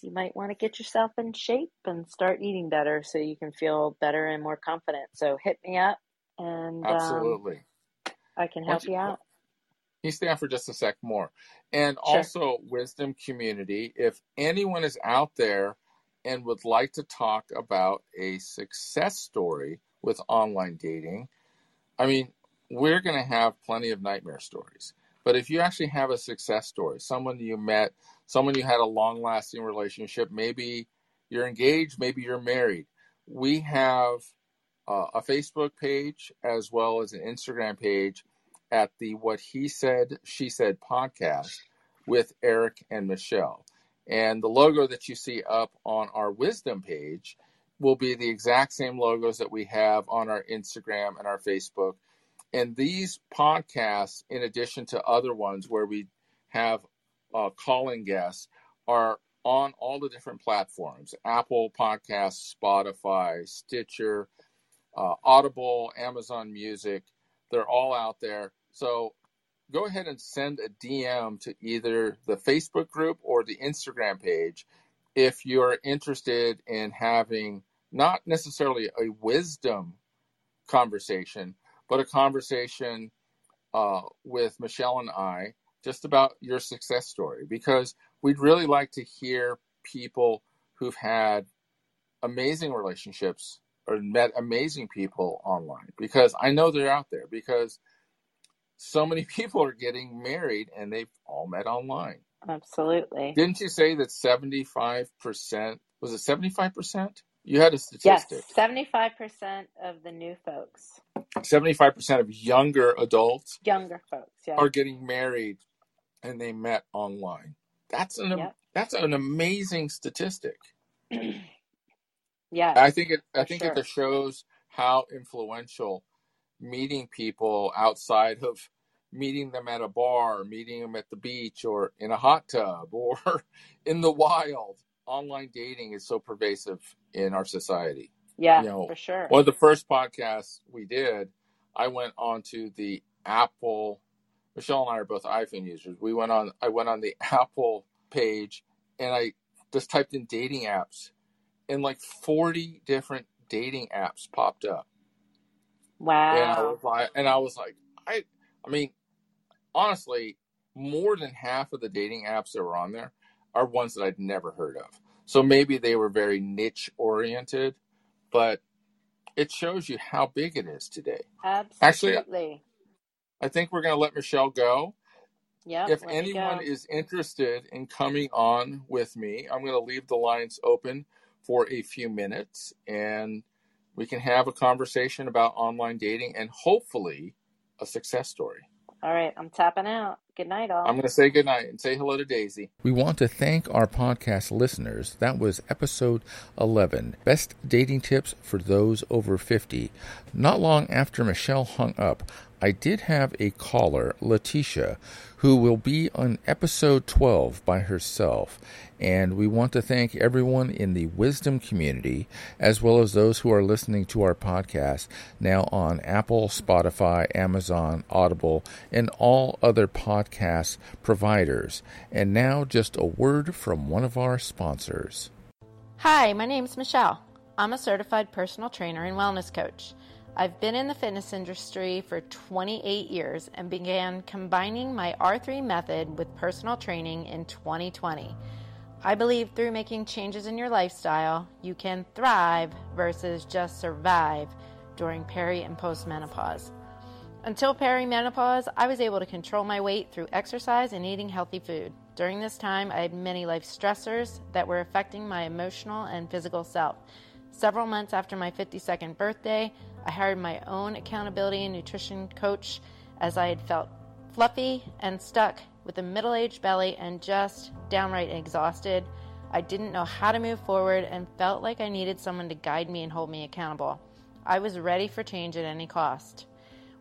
you might want to get yourself in shape and start eating better so you can feel better and more confident. So hit me up, and um, Absolutely. I can help you you out. can you stay on for just a sec more? And Sure. also, wisdom community. If anyone is out there and would like to talk about a success story with online dating, I mean, we're going to have plenty of nightmare stories. But if you actually have a success story, someone you met, someone you had a long lasting relationship, maybe you're engaged, maybe you're married, we have uh, a Facebook page as well as an Instagram page at the What He Said, She Said podcast with Erik and Michele. And the logo that you see up on our wisdom page will be the exact same logos that we have on our Instagram and our Facebook. And these podcasts, in addition to other ones where we have uh, calling guests, are on all the different platforms Apple Podcasts, Spotify, Stitcher, uh, Audible, Amazon Music. They're all out there. So go ahead and send a DM to either the Facebook group or the Instagram page if you're interested in having not necessarily a wisdom conversation, but a conversation uh, with Michele and I just about your success story because we'd really like to hear people who've had amazing relationships or met amazing people online because I know they're out there because so many people are getting married and they've all met online. Absolutely. Didn't you say that 75% was it 75%? You had a Yes, statistic. 75% of the new folks, 75% of younger adults younger folks, yeah. are getting married and they met online. That's an Yep. that's an amazing statistic. yeah. I think it I think sure. it shows how influential meeting people outside of meeting them at a bar, meeting them at the beach or in a hot tub or in the wild. Online dating is so pervasive in our society. Yeah, You know, for sure. one of the first podcasts we did, I went on to the Apple. Michele and I are both iPhone users. We went on. I went on the Apple page and I just typed in dating apps, and like 40 different dating apps popped up. Wow. And I was like, and I was like, I, I mean, honestly, more than half of the dating apps that were on there are ones that I'd never heard of. So maybe they were very niche oriented, but it shows you how big it is today. Absolutely. Actually, I think we're going to let Michele go. Yep. if anyone go. is interested in coming on with me, I'm going to leave the lines open for a few minutes and we can have a conversation about online dating and hopefully a success story. All right, I'm tapping out. Good night, all. I'm going to say good night and say hello to Daisy. We want to thank our podcast listeners. That was episode 11 Best Dating Tips for Those Over 50. Not long after Michele hung up, I did have a caller, Letitia, who will be on episode 12 by herself. And we want to thank everyone in the wisdom community, as well as those who are listening to our podcast now on Apple, Spotify, Amazon, Audible, and all other podcast providers. And now, just a word from one of our sponsors. Hi, my name is Michele. I'm a certified personal trainer and wellness coach. I've been in the fitness industry for 28 years and began combining my R3 method with personal training in 2020. I believe through making changes in your lifestyle, you can thrive versus just survive during peri and postmenopause. Until perimenopause, I was able to control my weight through exercise and eating healthy food. During this time, I had many life stressors that were affecting my emotional and physical self. Several months after my 52nd birthday, I hired my own accountability and nutrition coach as I had felt fluffy and stuck with a middle aged belly and just downright exhausted. I didn't know how to move forward and felt like I needed someone to guide me and hold me accountable. I was ready for change at any cost.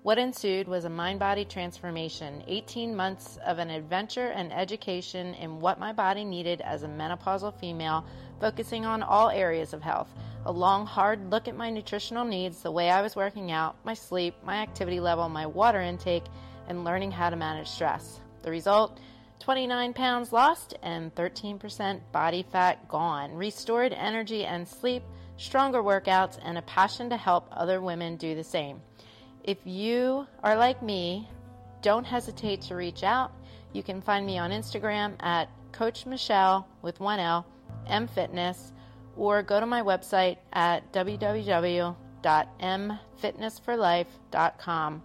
What ensued was a mind body transformation, 18 months of an adventure and education in what my body needed as a menopausal female, focusing on all areas of health. A long, hard look at my nutritional needs, the way I was working out, my sleep, my activity level, my water intake, and learning how to manage stress. The result 29 pounds lost and 13% body fat gone, restored energy and sleep, stronger workouts, and a passion to help other women do the same. If you are like me, don't hesitate to reach out. You can find me on Instagram at Coach Michele with one L, M Fitness, or go to my website at www.mfitnessforlife.com